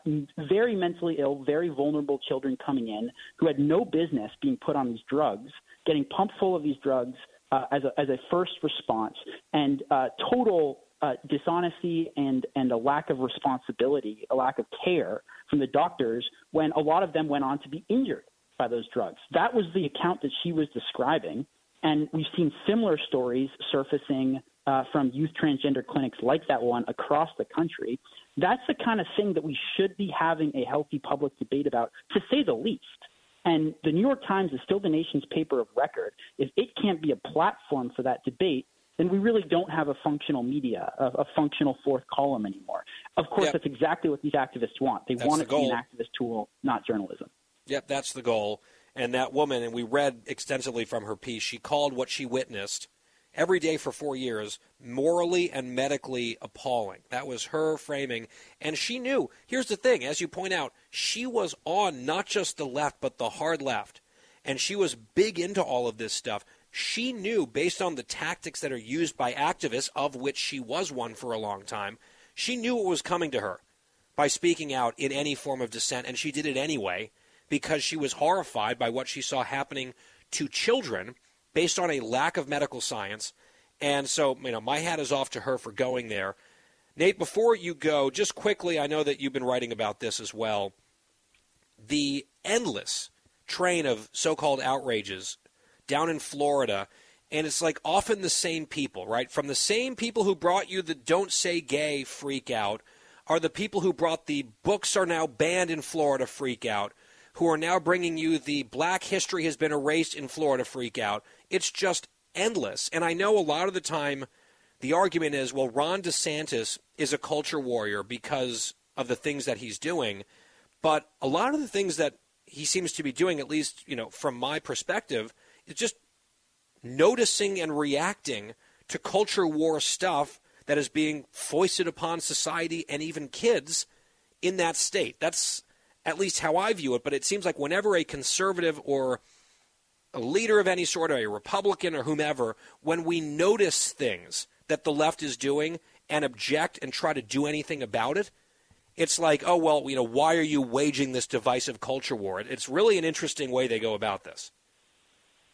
very mentally ill, very vulnerable children coming in who had no business being put on these drugs, getting pumped full of these drugs uh, as, a, as a first response, and uh, total uh, dishonesty and, and a lack of responsibility, a lack of care from the doctors when a lot of them went on to be injured by those drugs. That was the account that she was describing. And we've seen similar stories surfacing uh, from youth transgender clinics like that one across the country. That's the kind of thing that we should be having a healthy public debate about, to say the least. And the New York Times is still the nation's paper of record. If it can't be a platform for that debate, then we really don't have a functional media, a, a functional fourth column anymore. Of course, Yep. that's exactly what these activists want. They That's want the it to be an activist tool, not journalism. Yep, that's the goal. And that woman, and we read extensively from her piece, she called what she witnessed every day for four years morally and medically appalling. That was her framing. And she knew. Here's the thing, as you point out, she was on not just the left, but the hard left. and she was big into all of this stuff. She knew, based on the tactics that are used by activists, of which she was one for a long time, she knew what was coming to her by speaking out in any form of dissent, and she did it anyway because she was horrified by what she saw happening to children based on a lack of medical science. And so, you know, my hat is off to her for going there. Nate, before you go, just quickly, I know that you've been writing about this as well. The endless train of so called outrages down in Florida, and it's like often the same people, right? From the same people who brought you the don't say gay freak out are the people who brought the books are now banned in Florida freak out, who are now bringing you the black history has been erased in Florida freak out. It's just endless. And I know a lot of the time the argument is, well, Ron DeSantis is a culture warrior because of the things that he's doing. But a lot of the things that he seems to be doing, at least, you know, from my perspective, is just noticing and reacting to culture war stuff that is being foisted upon society and even kids in that state. That's at least how I view it. But it seems like whenever a conservative or a leader of any sort, or a Republican or whomever, when we notice things that the left is doing and object and try to do anything about it, it's like, oh, well, you know, why are you waging this divisive culture war? It's really an interesting way they go about this.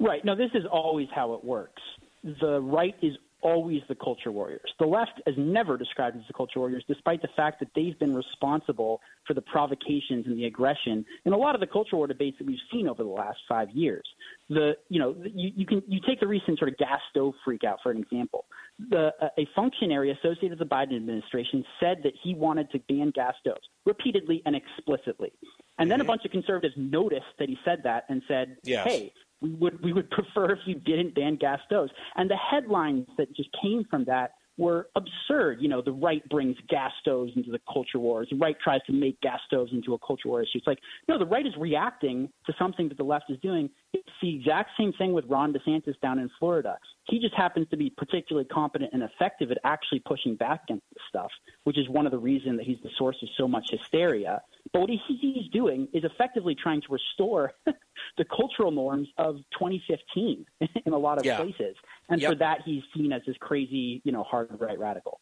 Right. No, this is always how it works. The right is always the culture warriors. The left is never described as the culture warriors, despite the fact that they've been responsible for the provocations and the aggression in a lot of the culture war debates that we've seen over the last five years. The you know you, you can you take the recent sort of gas stove freakout for an example. The a functionary associated with the Biden administration said that he wanted to ban gas stoves repeatedly and explicitly. And then a mm-hmm. bunch of conservatives noticed that he said that and said, Yes. "Hey, we would we would prefer if you didn't ban gas stoves. And the headlines that just came from that were absurd. You know, the right brings gas stoves into the culture wars. The right tries to make gas stoves into a culture war issue. It's like, no, the right is reacting to something that the left is doing. It's the exact same thing with Ron DeSantis down in Florida. He just happens to be particularly competent and effective at actually pushing back against this stuff, which is one of the reasons that he's the source of so much hysteria. But what he, he's doing is effectively trying to restore [laughs] the cultural norms of 2015 [laughs] in a lot of Yeah. places. And Yep. for that, he's seen as this crazy, you know, hard right radical.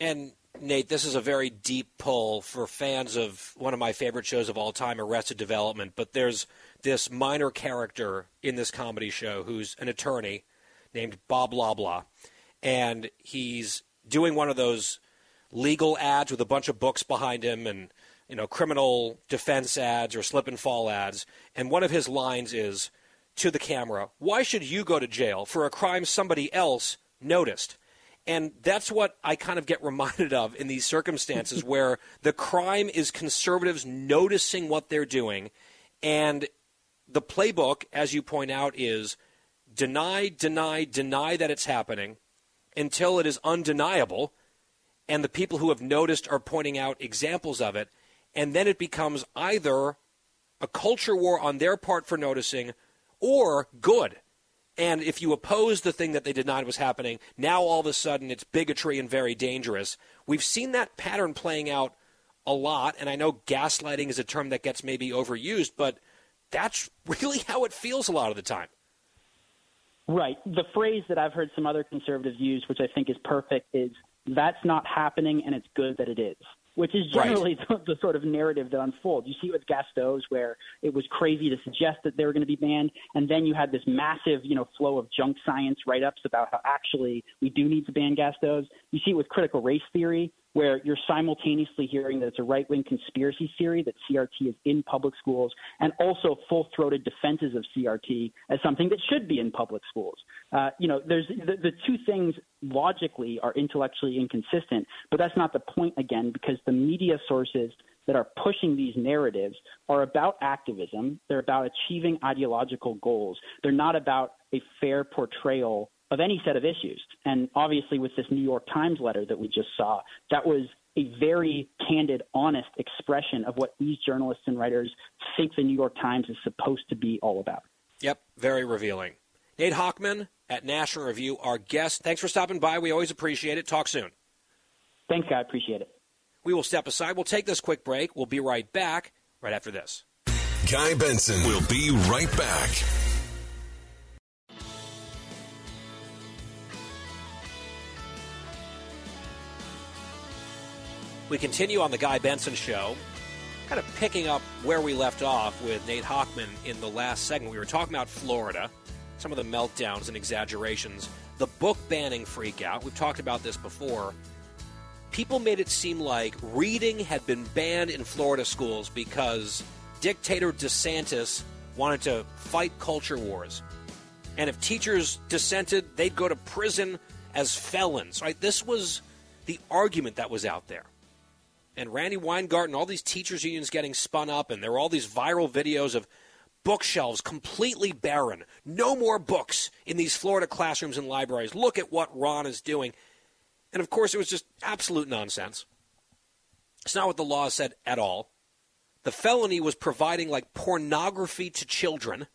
And Nate, this is a very deep pull for fans of one of my favorite shows of all time, Arrested Development. But there's this minor character in this comedy show who's an attorney named Bob Loblaw, and he's doing one of those legal ads with a bunch of books behind him and you know criminal defense ads or slip and fall ads. And one of his lines is to the camera, "Why should you go to jail for a crime somebody else noticed?" And that's what I kind of get [laughs] reminded of in these circumstances [laughs] where the crime is conservatives noticing what they're doing. And the playbook, as you point out, is deny, deny, deny that it's happening until it is undeniable. And the people who have noticed are pointing out examples of it. And then it becomes either a culture war on their part for noticing or good. And if you oppose the thing that they denied was happening, now all of a sudden it's bigotry and very dangerous. We've seen that pattern playing out a lot, and I know gaslighting is a term that gets maybe overused, but that's [laughs] really how it feels a lot of the time. Right. The phrase that I've heard some other conservatives use, which I think is perfect, is that's not happening and it's good that it is. Which is Right. generally [laughs] the, the sort of narrative that unfolds. You see it with gas stoves, where it was crazy to suggest that they were going to be banned, and then you had this massive, you know, flow of junk science write-ups about how actually we do need to ban gas stoves. You see it with critical race theory, where you're simultaneously hearing that it's a right wing conspiracy theory that CRT is in public schools, and also full throated defenses of CRT as something that should be in public schools. Uh, you know, there's the, the two things logically are intellectually inconsistent, but that's not the point again, because the media sources that are pushing these narratives are about activism. They're about achieving ideological goals. They're not about a fair portrayal of any set of issues. And obviously, with this New York Times letter that we just saw, that was a very candid, honest expression of what these journalists and writers think the New York Times is supposed to be all about. Yep, very revealing. Nate Hochman at National Review, our guest. Thanks for stopping by. We always appreciate it. Talk soon. Thanks, guy. Appreciate it. We will step aside. We'll take this quick break. We'll be right back right after this. Guy Benson will be right back. We continue on the Guy Benson Show, kind of picking up where we left off with Nate Hochman in the last segment. We were talking about Florida, some of the meltdowns and exaggerations, the book banning freakout. We've talked about this before. People made it seem like reading had been banned in Florida schools because dictator DeSantis wanted to fight culture wars. And if teachers dissented, they'd go to prison as felons, right? This was the argument that was out there and Randi Weingarten, all these teachers' unions getting spun up, and there were all these viral videos of bookshelves completely barren. No more books in these Florida classrooms and libraries. Look at what Ron is doing. And of course, it was just absolute nonsense. It's not what the law said at all. The felony was providing like pornography to children.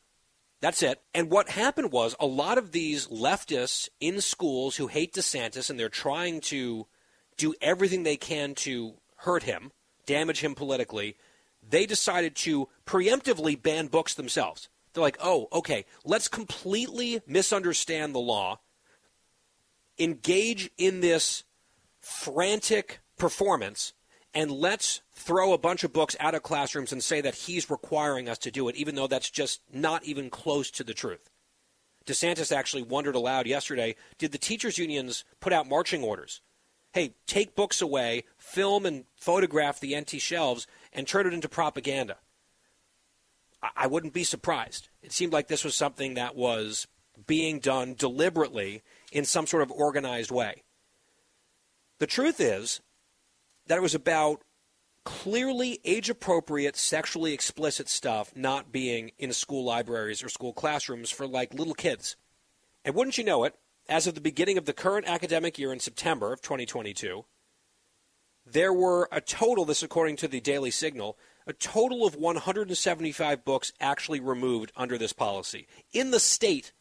That's it. And what happened was a lot of these leftists in schools who hate DeSantis and they're trying to do everything they can to hurt him, damage him politically, they decided to preemptively ban books themselves. They're like, oh, okay, let's completely misunderstand the law, engage in this frantic performance, and let's throw a bunch of books out of classrooms and say that he's requiring us to do it, even though that's just not even close to the truth. DeSantis actually wondered aloud yesterday did the teachers' unions put out marching orders hey, take books away, film and photograph the empty shelves, and turn it into propaganda. I, I wouldn't be surprised. It seemed like this was something that was being done deliberately in some sort of organized way. The truth is that it was about clearly age appropriate, sexually explicit stuff not being in school libraries or school classrooms for like little kids. And wouldn't you know it, as of the beginning of the current academic year in September of 2022, there were a total, this according to the Daily Signal, a total of 175 books actually removed under this policy. In the state,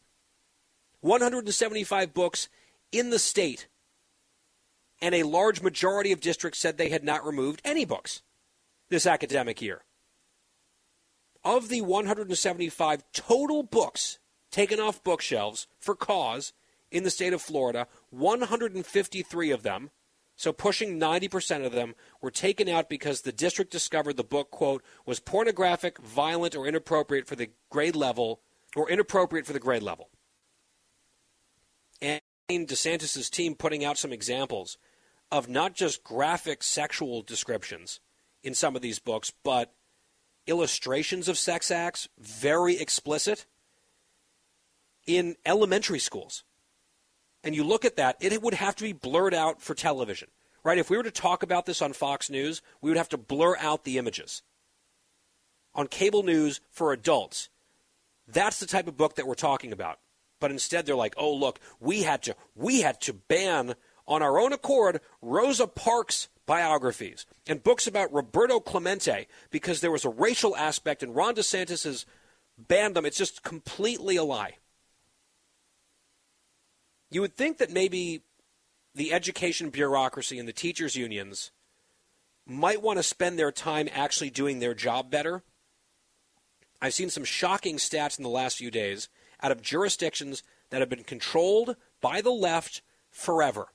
175 books in the state, and a large majority of districts said they had not removed any books this academic year. Of the 175 total books taken off bookshelves for cause, in the state of Florida, 153 of them, so pushing 90% of them, were taken out because the district discovered the book, quote, was pornographic, violent, or inappropriate for the grade level, or inappropriate for the grade level. And DeSantis' team putting out some examples of not just graphic sexual descriptions in some of these books, but illustrations of sex acts, very explicit, in elementary schools and you look at that, it would have to be blurred out for television, right? If we were to talk about this on Fox News, we would have to blur out the images. On cable news for adults, that's the type of book that we're talking about. But instead, they're like, "Oh, look, we had to we had to ban on our own accord Rosa Parks biographies and books about Roberto Clemente because there was a racial aspect, and Ron DeSantis has banned them. It's just completely a lie." You would think that maybe the education bureaucracy and the teachers' unions might want to spend their time actually doing their job better. I've seen some shocking stats in the last few days out of jurisdictions that have been controlled by the left forever.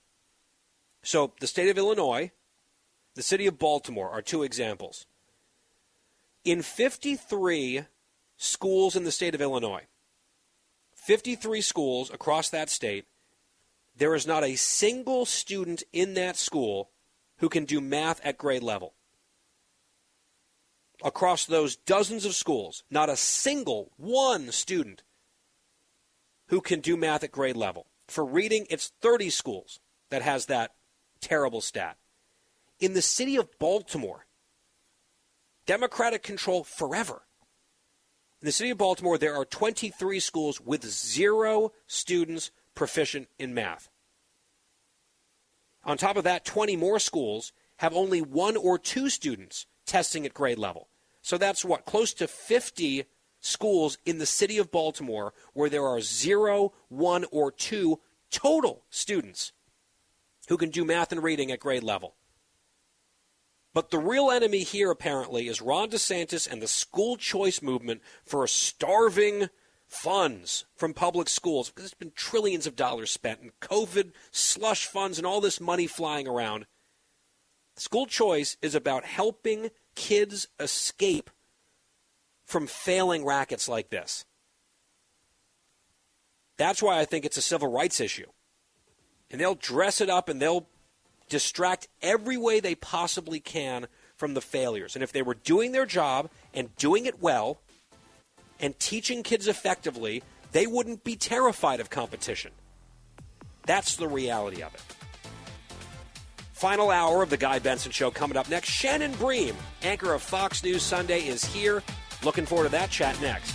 So, the state of Illinois, the city of Baltimore are two examples. In 53 schools in the state of Illinois, 53 schools across that state, there is not a single student in that school who can do math at grade level. Across those dozens of schools, not a single one student who can do math at grade level. For reading, it's 30 schools that has that terrible stat. In the city of Baltimore, Democratic control forever. In the city of Baltimore, there are 23 schools with zero students proficient in math. On top of that, 20 more schools have only one or two students testing at grade level. So that's what, close to 50 schools in the city of Baltimore where there are zero, one, or two total students who can do math and reading at grade level. But the real enemy here, apparently, is Ron DeSantis and the school choice movement for a starving funds from public schools. Because there's been trillions of dollars spent in COVID, slush funds, and all this money flying around. School choice is about helping kids escape from failing rackets like this. That's why I think it's a civil rights issue. And they'll dress it up and they'll distract every way they possibly can from the failures. And if they were doing their job and doing it well and teaching kids effectively, they wouldn't be terrified of competition. That's the reality of it. Final hour of the Guy Benson Show coming up next. Shannon Bream, anchor of Fox News Sunday, is here. Looking forward to that chat next.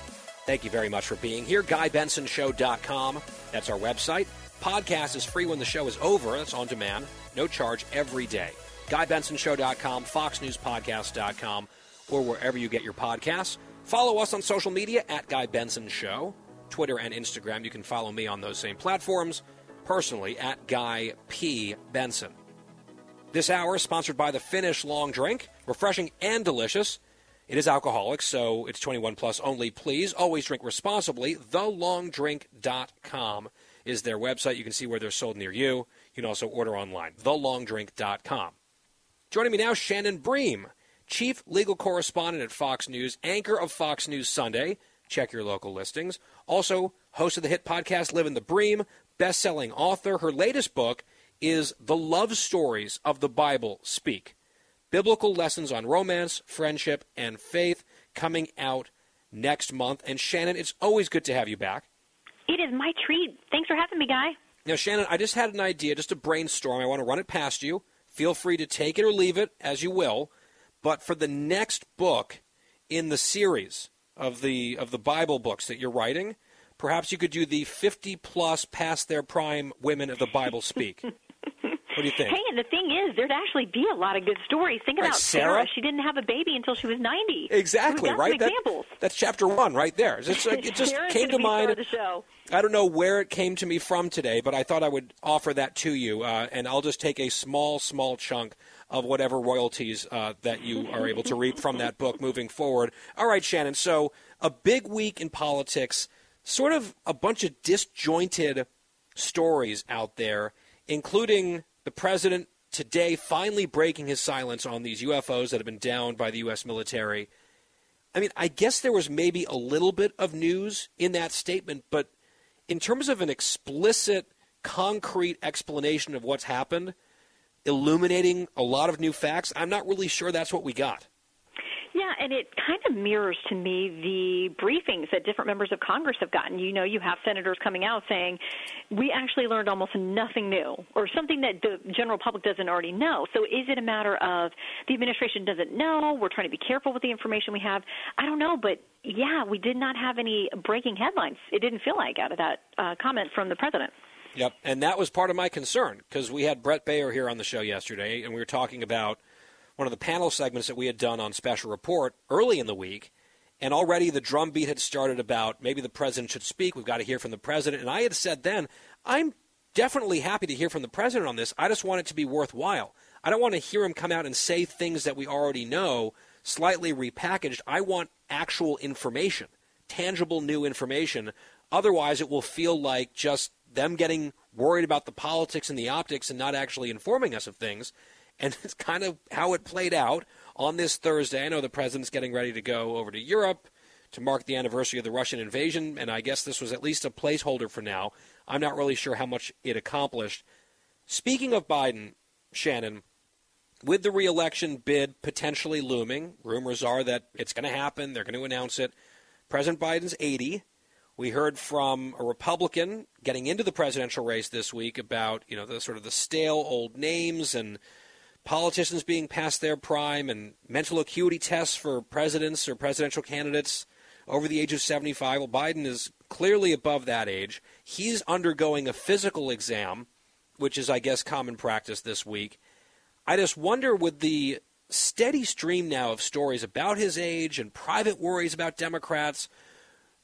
Thank you very much for being here. GuyBensonShow.com. That's our website. Podcast is free when the show is over. That's on demand. No charge every day. GuyBensonShow.com, FoxNewsPodcast.com, or wherever you get your podcasts. Follow us on social media at Guy Benson Show, Twitter and Instagram. You can follow me on those same platforms. Personally, at Guy P. Benson. This hour is sponsored by the Finnish Long Drink. Refreshing and delicious. It is alcoholic, so it's 21 plus only. Please always drink responsibly. TheLongDrink.com is their website. You can see where they're sold near you. You can also order online. TheLongDrink.com. Joining me now, Shannon Bream, Chief Legal Correspondent at Fox News, anchor of Fox News Sunday. Check your local listings. Also, host of the hit podcast Livin' the Bream, best selling author. Her latest book is The Love Stories of the Bible Speak biblical lessons on romance, friendship, and faith coming out next month. And Shannon, it's always good to have you back. It is my treat. Thanks for having me, Guy. Now, Shannon, I just had an idea, just a brainstorm. I want to run it past you. Feel free to take it or leave it as you will. But for the next book in the series of the of the Bible books that you're writing, perhaps you could do the 50 plus past their prime women of the Bible speak. [laughs] What do you think? Hey, and the thing is, there'd actually be a lot of good stories. Think Right, about Sarah? She didn't have a baby until she was 90. Exactly, right? That- examples. that's chapter one right there. It's like, it just came to mind. the show. I don't know where it came to me from today, but I thought I would offer that to you, uh, and I'll just take a small, small chunk of whatever royalties uh, that you are able to reap from that book moving forward. All right, Shannon. So a big week in politics, sort of a bunch of disjointed stories out there, including the president today finally breaking his silence on these UFOs that have been downed by the U.S. military. I mean, I guess there was maybe a little bit of news in that statement, but in terms of an explicit, concrete explanation of what's happened, illuminating a lot of new facts, I'm not really sure that's what we got. Yeah, and it kind of mirrors to me the briefings that different members of Congress have gotten. You know, you have senators coming out saying, we actually learned almost nothing new, or something that the general public doesn't already know. So is it a matter of the administration doesn't know, we're trying to be careful with the information we have? I don't know, but yeah, we did not have any breaking headlines. It didn't feel like out of that uh, comment from the president. Yep, and that was part of my concern because we had Bret Baier here on the show yesterday, and we were talking about one of the panel segments that we had done on Special Report early in the week, and already the drumbeat had started about maybe the president should speak. We've got to hear from the president, and I had said then, I'm definitely happy to hear from the president on this. I just want it to be worthwhile. I don't want to hear him come out and say things that we already know, slightly repackaged. I want actual information, tangible new information. Otherwise, it will feel like just them getting worried about the politics and the optics and not actually informing us of things. And it's kind of how it played out on this Thursday. I know the president's getting ready to go over to Europe to mark the anniversary of the Russian invasion, and I guess this was at least a placeholder for now. I'm not really sure how much it accomplished. Speaking of Biden, Shannon, with the reelection bid potentially looming, rumors are that it's going to happen. They're going to announce it. President Biden's 80. We heard from a Republican getting into the presidential race this week about, you know, the sort of the stale old names and politicians being past their prime and mental acuity tests for presidents or presidential candidates over the age of 75. Well, Biden is clearly above that age. He's undergoing a physical exam, which is, I guess, common practice this week. I just wonder with the steady stream now of stories about his age and private worries about Democrats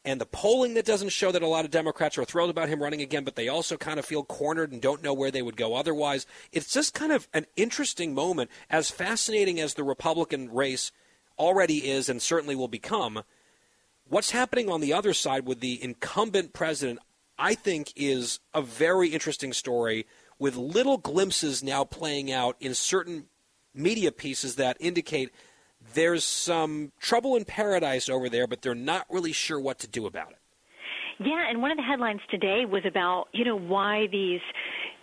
and the polling that doesn't show that a lot of Democrats are thrilled about him running again, but they also kind of feel cornered and don't know where they would go otherwise. It's just kind of an interesting moment, as fascinating as the Republican race already is and certainly will become. What's happening on the other side with the incumbent president, I think, is a very interesting story with little glimpses now playing out in certain media pieces that indicate there's some trouble in paradise over there, but they're not really sure what to do about it. Yeah, and one of the headlines today was about, you know, why these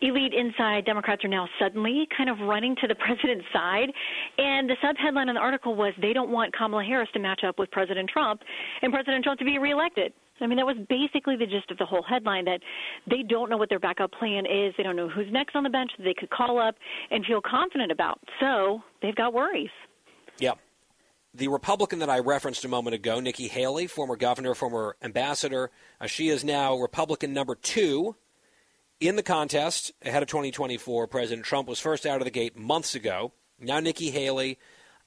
elite inside Democrats are now suddenly kind of running to the [laughs] president's side. And the subheadline on the article was they don't want Kamala Harris to match up with President Trump and President Trump to be reelected. I mean, that was basically the gist of the whole headline that they don't know what their backup plan is. They don't know who's next on the bench that they could call up and feel confident about. So they've got worries. Yeah. The Republican that I referenced a moment ago, Nikki Haley, former governor, former ambassador, uh, she is now Republican number two in the contest ahead of 2024. President Trump was first out of the gate months ago. Now Nikki Haley.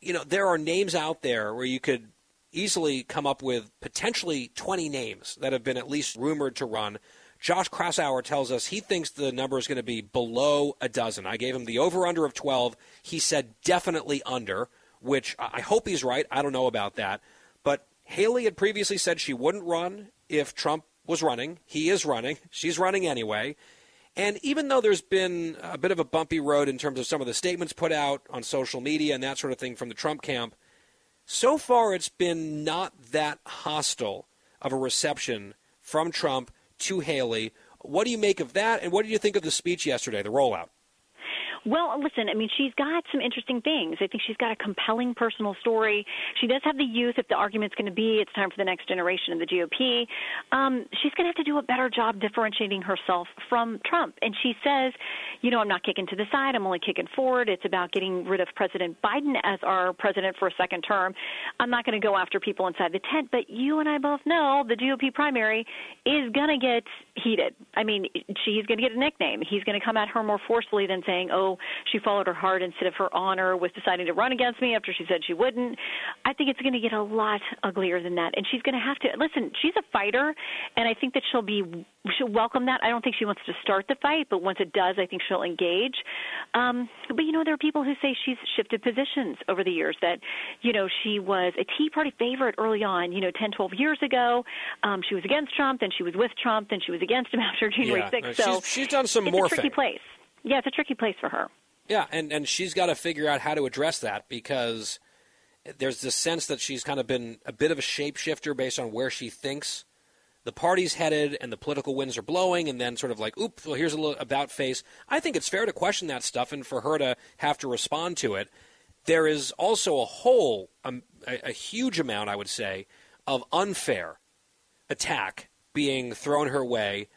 You know, there are names out there where you could easily come up with potentially 20 names that have been at least rumored to run. Josh Kraushaar tells us he thinks the number is going to be below a dozen. I gave him the over under of 12. He said definitely under, which I hope he's right. I don't know about that. But Haley had previously said she wouldn't run if Trump was running. He is running. [laughs] She's running anyway. And even though there's been a bit of a bumpy road in terms of some of the statements put out on social media and that sort of thing from the Trump camp, so far it's been not that hostile of a reception from Trump to Haley. What do you make of that? And what did you think of the speech yesterday, the rollout? Well, listen, I mean, she's got some interesting things. I think she's got a compelling personal story. She does have the youth. If the argument's going to be it's time for the next generation in the GOP, um, she's going to have to do a better job differentiating herself from Trump. And she says, you know, I'm not kicking to the side. I'm only kicking forward. It's about getting rid of President Biden as our president for a second term. I'm not going to go after people inside the tent. But you and I both know the GOP primary is going to get heated. I mean, she's going to get a nickname. He's going to come at her more forcefully than saying, oh, she followed her heart instead of her honor, was deciding to run against me after she said she wouldn't. I think it's going to get a lot uglier than that. And she's going to have to listen, she's a fighter, and I think that she'll be she'll welcome that. I don't think she wants to start the fight, but once it does, I think she'll engage. Um, but you know, there are people who say she's shifted positions over the years. That you know, she was a Tea Party favorite early on. You know, 10, 12 years ago, um, she was against Trump, then she was with Trump, then she was against him [laughs] after January yeah, 6th. So she's, she's done some it's morphing. a tricky place. Yeah, it's a tricky place for her. Yeah, and, and she's got to figure out how to address that because there's this sense that she's kind of been a bit of a shapeshifter based on where she thinks the party's headed and the political winds are blowing, and then sort of like, oops, well, here's a little about face. I think it's fair to question that stuff and for her to have to respond to it. There is also a whole, um, a, a huge amount, I would say, of unfair attack being thrown her way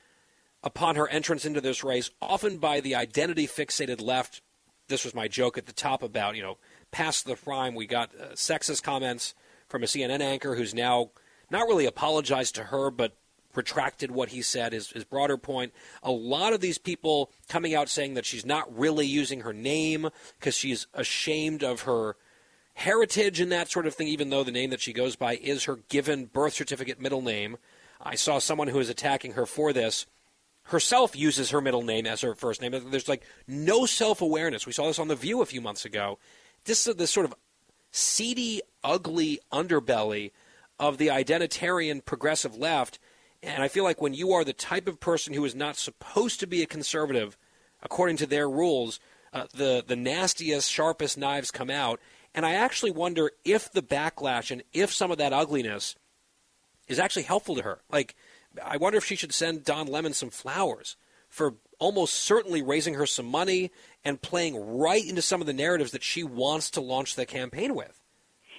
upon her entrance into this race, often by the identity fixated left. This was my joke at the top about, you know, past the prime. We got uh, sexist comments from a CNN anchor who's now not really apologized to her, but retracted what he said, his, his broader point. A lot of these people coming out saying that she's not really using her name because she's ashamed of her heritage and that sort of thing, even though the name that she goes by is her given birth certificate middle name. I saw someone who is attacking her for this herself uses her middle name as her first name. There's like no self awareness. We saw this on The View a few months ago. This is this sort of seedy, ugly underbelly of the identitarian progressive left. And I feel like when you are the type of person who is not supposed to be a conservative, according to their rules, uh, the the nastiest, sharpest knives come out. And I actually wonder if the backlash and if some of that ugliness is actually helpful to her. Like I wonder if she should send Don Lemon some flowers for almost certainly raising her some money and playing right into some of the narratives that she wants to launch the campaign with.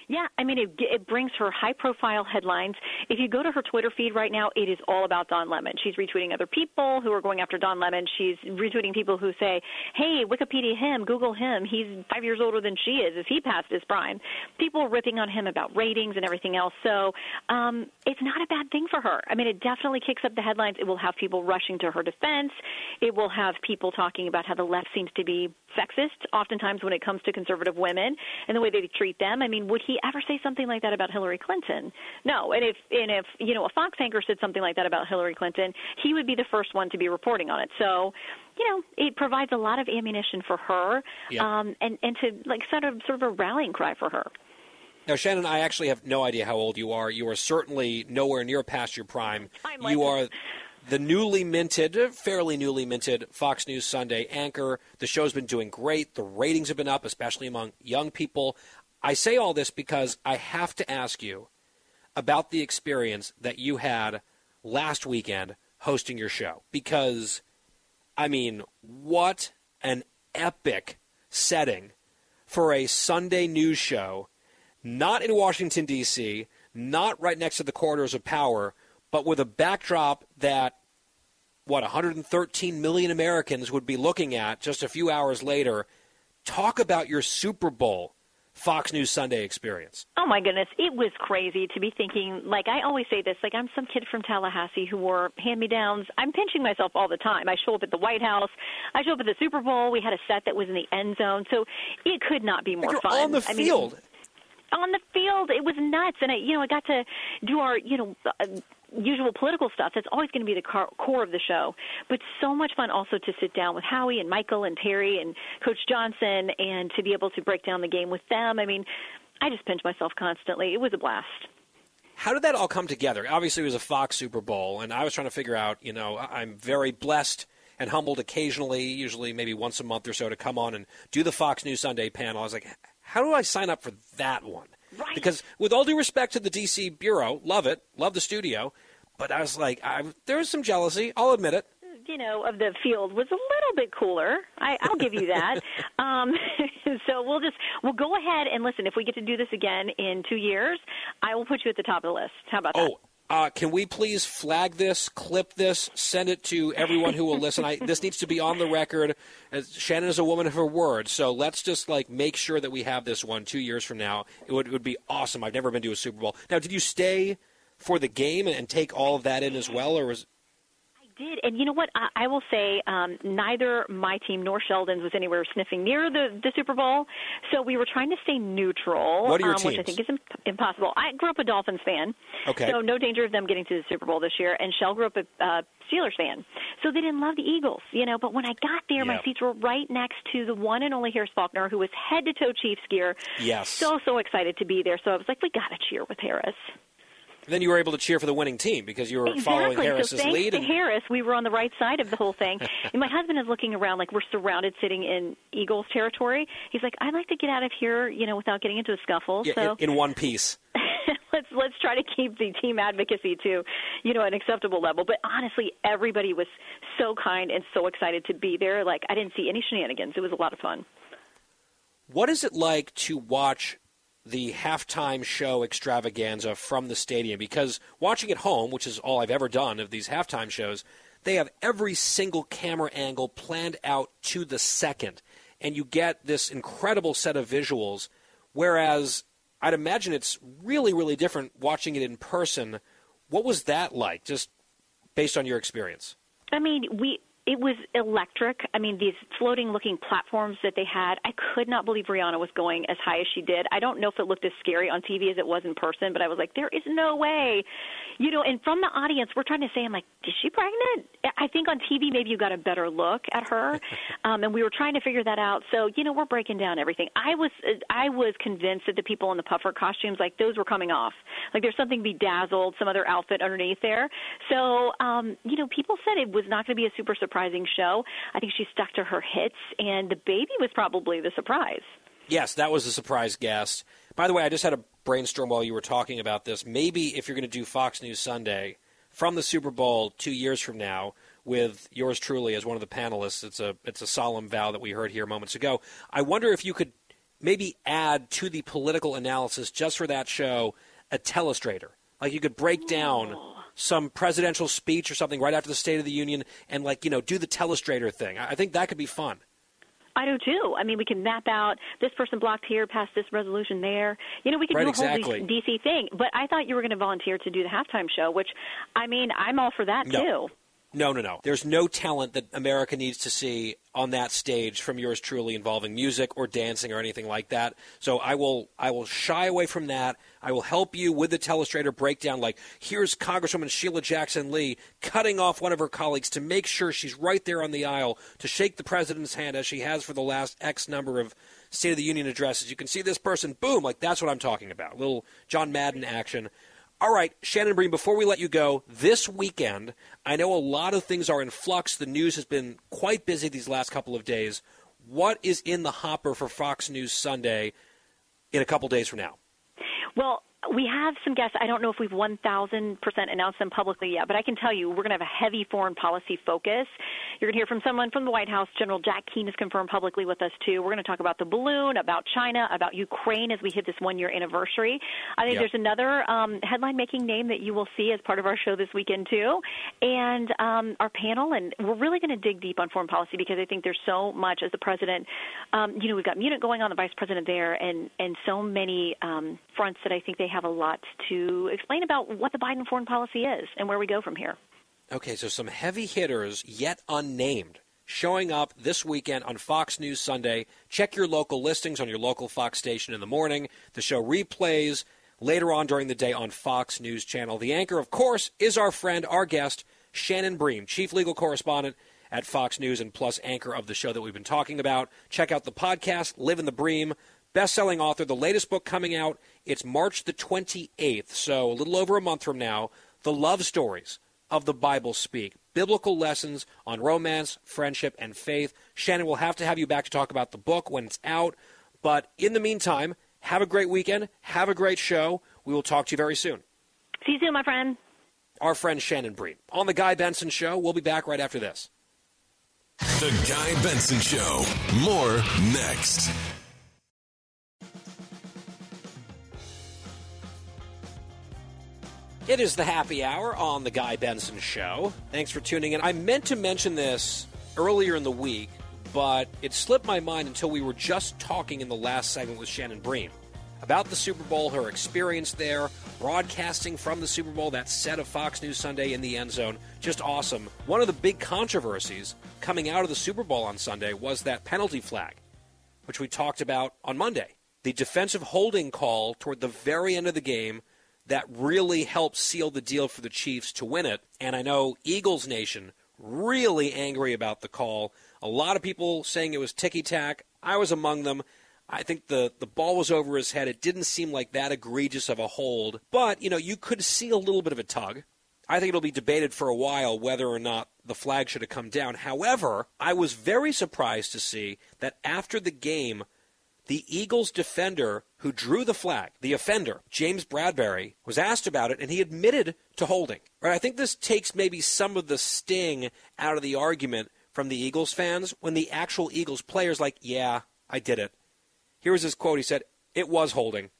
Yeah, I mean, it, it brings her high profile headlines. If you go to her Twitter feed right now, it is all about Don Lemon. She's retweeting other people who are going after Don Lemon. She's retweeting people who say, hey, Wikipedia him, Google him. He's five years older than she is. Is he past his prime? People ripping on him about ratings and everything else. So um, it's not a bad thing for her. I mean, it definitely kicks up the headlines. It will have people rushing to her defense. It will have people talking about how the left seems to be sexist, oftentimes when it comes to conservative women and the way they treat them. I mean, would he ever say something like that about Hillary Clinton? No. And if and if you know a Fox anchor said something like that about Hillary Clinton, he would be the first one to be reporting on it. So, you know, it provides a lot of ammunition for her, Yep. um, and and to like sort of sort of a rallying cry for her. Now, Shannon, I actually have no idea how old you are. You are certainly nowhere near past your prime. [laughs] I'm you are the newly minted, fairly newly minted Fox News Sunday anchor. The show's been doing great. The ratings have been up, especially among young people. I say all this because I have to ask you about the experience that you had last weekend hosting your show. Because, I mean, what an epic setting for a Sunday news show, not in Washington, D.C., not right next to the corridors of power, but with a backdrop that, what, 113 million Americans would be looking at just a few hours later. Talk about your Super Bowl Fox News Sunday experience. Oh my goodness, it was crazy to be thinking. Like I always say this, like I'm some kid from Tallahassee who wore hand-me-downs. I'm pinching myself all the time. I show up at the White House. I show up at the Super Bowl. We had a set that was in the end zone, so it could not be more You're fun. on the I mean, field. on the field. It was nuts, and I, you know, I got to do our, you know, uh, usual political stuff. That's always going to be the car- core of the show. But so much fun also to sit down with Howie and Michael and Terry and Coach Johnson, and to be able to break down the game with them. I mean, I just pinch myself constantly. It was a blast. How did that all come together? Obviously, it was a Fox Super Bowl, and I was trying to figure out. You know, I'm very blessed and humbled occasionally, usually maybe once a month or so, to come on and do the Fox News Sunday panel. I was like, how do I sign up for that one? Right. Because with all due respect to the DC bureau, love it, love the studio, but I was like, I, there was some jealousy. I'll admit it. you know, of the field was a little bit cooler. I, I'll give you that. [laughs] um, [laughs] so we'll just we'll go ahead and listen. If we get to do this again in two years, I will put you at the top of the list. How about that? Oh, uh, can we please flag this, clip this, send it to everyone who will listen? I, this needs to be on the record. As Shannon is a woman of her word, so let's just like make sure that we have this one two years from now. It would, it would be awesome. I've never been to a Super Bowl. Now, did you stay for the game and, and take all of that in as well, or was did, and you know what? I, I will say um, neither my team nor Sheldon's was anywhere sniffing near the the Super Bowl, so we were trying to stay neutral, What are your um, which I think is imp- impossible. I grew up a Dolphins fan, Okay. so no danger of them getting to the Super Bowl this year. And Shell grew up a uh, Steelers fan, so they didn't love the Eagles, you know. But when I got there, my seats were right next to the one and only Harris Faulkner, who was head to toe Chiefs gear. Yes. So so excited to be there. So I was like, we got to cheer with Harris. Then you were able to cheer for the winning team because you were following Exactly. Harris's so lead? And, Harris, we were on the right side of the whole thing. and my husband is looking around like we're surrounded, sitting in Eagles territory. He's like, I'd like to get out of here, you know, without getting into a scuffle. yeah, so in, in one piece. [laughs] let's let's try to keep the team advocacy to, you know, an acceptable level. But honestly, everybody was so kind and so excited to be there. Like I didn't see any shenanigans. It was a lot of fun. What is it like to watch the halftime show extravaganza from the stadium? Because watching at home, which is all I've ever done of these halftime shows, they have every single camera angle planned out to the second. And you get this incredible set of visuals. Whereas I'd imagine it's really, really different watching it in person. What was that like, just based on your experience? I mean, we it was electric. I mean, these floating looking platforms that they had, I could not believe Rihanna was going as high as she did. I don't know if it looked as scary on TV as it was in person, but I was like, there is no way. You know, and from the audience, we're trying to say, I'm like, is she pregnant? I think on TV, maybe you got a better look at her. [laughs] Um, and we were trying to figure that out. So, you know, we're breaking down everything. I was, I was convinced that the people in the puffer costumes, like those were coming off. Like there's something bedazzled, some other outfit underneath there. So, um, you know, people said it was not going to be a super surprising show. I think she stuck to her hits, and the baby was probably the surprise. Yes, that was a surprise guest. By the way, I just had a brainstorm while you were talking about this. Maybe if you're going to do Fox News Sunday from the Super Bowl two years from now, with yours truly as one of the panelists, it's a it's a solemn vow that we heard here moments ago. I wonder if you could maybe add to the political analysis just for that show a telestrator. Like you could break down oh. Some presidential speech or something right after the State of the Union and like you know do the telestrator thing. I think that could be fun. I do too. I mean, we can map out this person blocked here, passed this resolution there. You know, we could Right, do a whole exactly. DC thing. But I thought you were going to volunteer to do the halftime show, which, I mean, I'm all for that No. too. No, no, no. There's no talent that America needs to see on that stage from yours truly involving music or dancing or anything like that. So I will I will shy away from that. I will help you with the telestrator breakdown like here's Congresswoman Sheila Jackson Lee cutting off one of her colleagues to make sure she's right there on the aisle to shake the president's hand as she has for the last X number of State of the Union addresses. You can see this person boom like that's what I'm talking about. little John Madden action. All right, Shannon Bream, before we let you go, this weekend, I know a lot of things are in flux. The news has been quite busy these last couple of days. What is in the hopper for Fox News Sunday in a couple days from now? Well, we have some guests. I don't know if we've 1,000% announced them publicly yet, but I can tell you we're going to have a heavy foreign policy focus. You're going to hear from someone from the White House. General Jack Keane has confirmed publicly with us, too. We're going to talk about the balloon, about China, about Ukraine as we hit this one year anniversary. I think Yep. there's another um, headline making name that you will see as part of our show this weekend, too. And um, our panel, and we're really going to dig deep on foreign policy because I think there's so much as the president. Um, you know, we've got Munich going on, the vice president there, and, and so many um, fronts that I think they have a lot to explain about what the Biden foreign policy is and where we go from here. Okay, so some heavy hitters yet unnamed showing up this weekend on Fox News Sunday. Check your local listings on your local Fox station in the morning. The show replays later on during the day on Fox News Channel. The anchor, of course, is our friend, our guest, Shannon Bream, chief legal correspondent at Fox News and plus anchor of the show that we've been talking about. Check out the podcast, Livin' the Bream. Best-selling author, the latest book coming out. It's March the 28th, so a little over a month from now. The love stories of the Bible speak. Biblical lessons on romance, friendship, and faith. Shannon, we'll have to have you back to talk about the book when it's out. But in the meantime, have a great weekend. Have a great show. We will talk to you very soon. See you soon, my friend. Our friend Shannon Bream. On The Guy Benson Show, we'll be back right after this. The Guy Benson Show. More next. It is the happy hour on the Guy Benson Show. Thanks for tuning in. I meant to mention this earlier in the week, but it slipped my mind until we were just talking in the last segment with Shannon Bream about the Super Bowl, her experience there, broadcasting from the Super Bowl, that set of Fox News Sunday in the end zone. Just awesome. One of the big controversies coming out of the Super Bowl on Sunday was that penalty flag, which we talked about on Monday. The defensive holding call toward the very end of the game that really helped seal the deal for the Chiefs to win it. And I know Eagles Nation really angry about the call. A lot of people saying it was ticky tack. I was among them. I think the, the ball was over his head. It didn't seem like that egregious of a hold. But, you know, you could see a little bit of a tug. I think it'll be debated for a while whether or not the flag should have come down. However, I was very surprised to see that after the game, the Eagles defender who drew the flag, the offender, James Bradberry, was asked about it and he admitted to holding. Right? I think this takes maybe some of the sting out of the argument from the Eagles fans when the actual Eagles players like, "Yeah, I did it." Here was his quote. He said, "It was holding.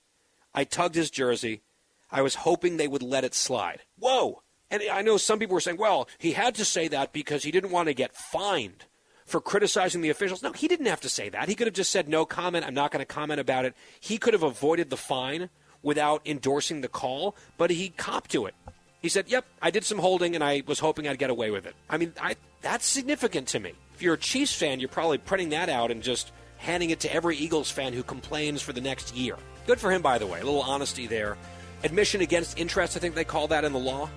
I tugged his jersey. I was hoping they would let it slide." Whoa. And I know some people were saying, "Well, he had to say that because he didn't want to get fined." For criticizing the officials. No, he didn't have to say that. He could have just said no comment. I'm not going to comment about it. He could have avoided the fine without endorsing the call, but he copped to it. He said, "Yep, I did some holding, and I was hoping I'd get away with it." I mean, I, that's significant to me. If you're a Chiefs fan, you're probably printing that out and just handing it to every Eagles fan who complains for the next year. Good for him, by the way. A little honesty there. Admission against interest, I think they call that in the law.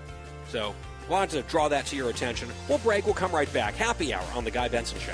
So Wanted to draw that to your attention. We'll break. We'll come right back. Happy hour on The Guy Benson Show.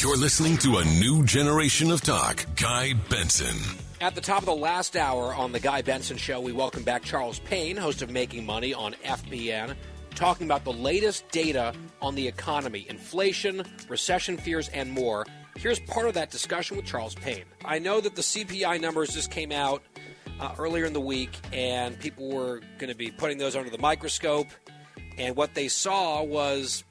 You're listening to a new generation of talk. Guy Benson. At the top of the last hour on The Guy Benson Show, we welcome back Charles Payne, host of Making Money on FBN, talking about the latest data on the economy, inflation, recession fears, and more. Here's part of that discussion with Charles Payne. I know that the CPI numbers just came out uh, earlier in the week, and people were going to be putting those under the microscope. And what they saw was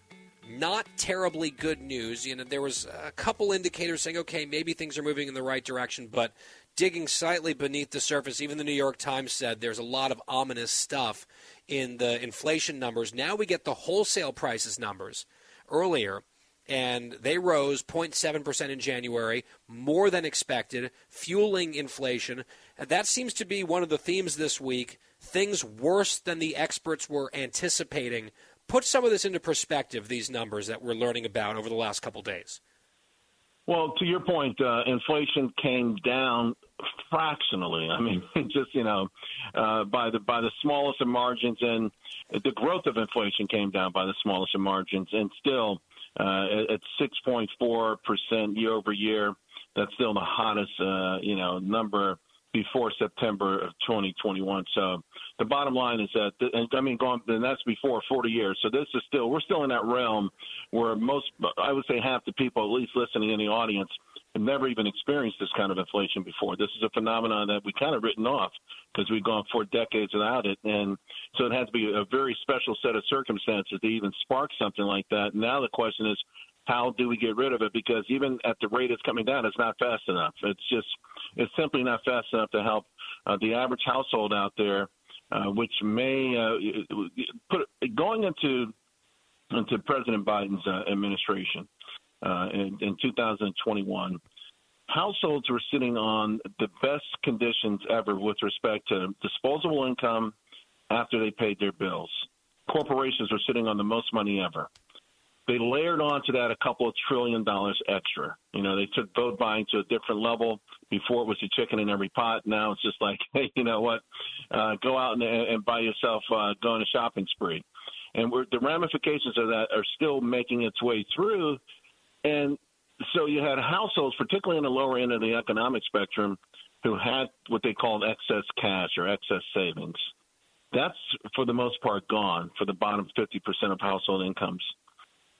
not terribly good news. You know, there was a couple indicators saying, okay, maybe things are moving in the right direction, but digging slightly beneath the surface, even the New York Times said there's a lot of ominous stuff in the inflation numbers. Now we get the wholesale prices numbers earlier, and they rose 0.7% in January, more than expected, fueling inflation. And that seems to be one of the themes this week things worse than the experts were anticipating. Put some of this into perspective, these numbers that we're learning about over the last couple days. Well, to your point, uh, inflation came down fractionally. I mean, [laughs] just you know, uh, by the by the smallest of margins, and the growth of inflation came down by the smallest of margins, and still uh, at 6.4 percent year over year. That's still the hottest, uh, you know, number before September of 2021. So the bottom line is that, and I mean, going, and that's before 40 years. So this is still, we're still in that realm where most, I would say half the people, at least listening in the audience, have never even experienced this kind of inflation before. This is a phenomenon that we kind of written off because we've gone four decades without it. And so it has to be a very special set of circumstances to even spark something like that. Now the question is, how do we get rid of it? Because even at the rate it's coming down, it's not fast enough. It's just, it's simply not fast enough to help uh, the average household out there, uh, which may uh, put going into into President Biden's uh, administration uh, in, in 2021. Households were sitting on the best conditions ever with respect to disposable income after they paid their bills. Corporations were sitting on the most money ever they layered onto that a couple of trillion dollars extra. You know, they took vote buying to a different level. Before it was a chicken in every pot. Now it's just like, [laughs] hey, you know what? Uh, go out and, and buy yourself, uh, go on a shopping spree. And we're, the ramifications of that are still making its way through. And so you had households, particularly in the lower end of the economic spectrum, who had what they called excess cash or excess savings. That's for the most part gone for the bottom 50% of household incomes.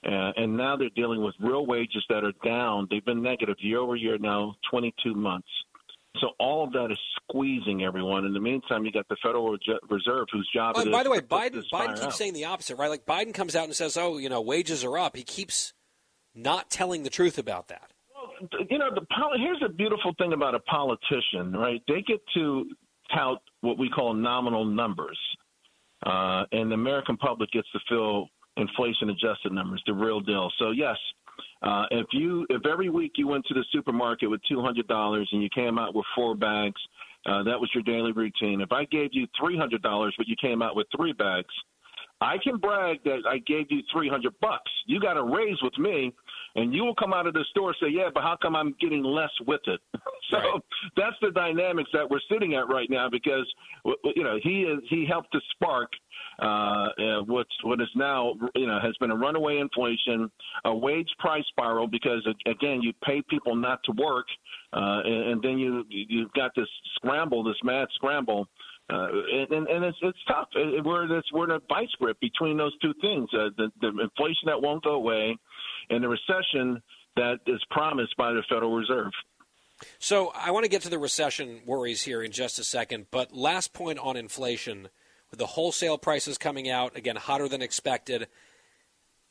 Uh, and now they're dealing with real wages that are down. They've been negative year over year now, 22 months. So all of that is squeezing everyone. In the meantime, you got the Federal Reserve, whose job oh, it by the way, to Biden Biden keeps saying the opposite, right? Like Biden comes out and says, "Oh, you know, wages are up." He keeps not telling the truth about that. Well, you know, the here's a beautiful thing about a politician, right? They get to tout what we call nominal numbers, uh, and the American public gets to feel inflation adjusted numbers, the real deal. So yes, uh, if you if every week you went to the supermarket with two hundred dollars and you came out with four bags, uh, that was your daily routine. If I gave you three hundred dollars but you came out with three bags, I can brag that I gave you three hundred bucks. You got a raise with me, and you will come out of the store and say, "Yeah, but how come I'm getting less with it?" [laughs] so right. that's the dynamics that we're sitting at right now because you know he is he helped to spark uh, what's what is now you know has been a runaway inflation, a wage price spiral because again you pay people not to work, uh, and, and then you you've got this scramble, this mad scramble. Uh, and, and it's it's tough. We're this, we're in a vice grip between those two things: uh, the, the inflation that won't go away, and the recession that is promised by the Federal Reserve. So I want to get to the recession worries here in just a second, but last point on inflation with the wholesale prices coming out, again, hotter than expected.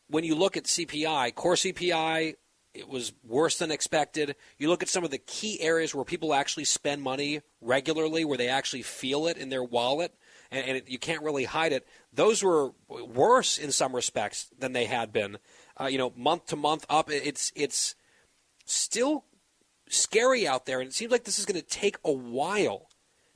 When you look at CPI, core CPI, it was worse than expected. You look at some of the key areas where people actually spend money regularly, where they actually feel it in their wallet, and, and it, you can't really hide it. Those were worse in some respects than they had been. Uh, you know, month to month up. It's it's still scary out there, and it seems like this is going to take a while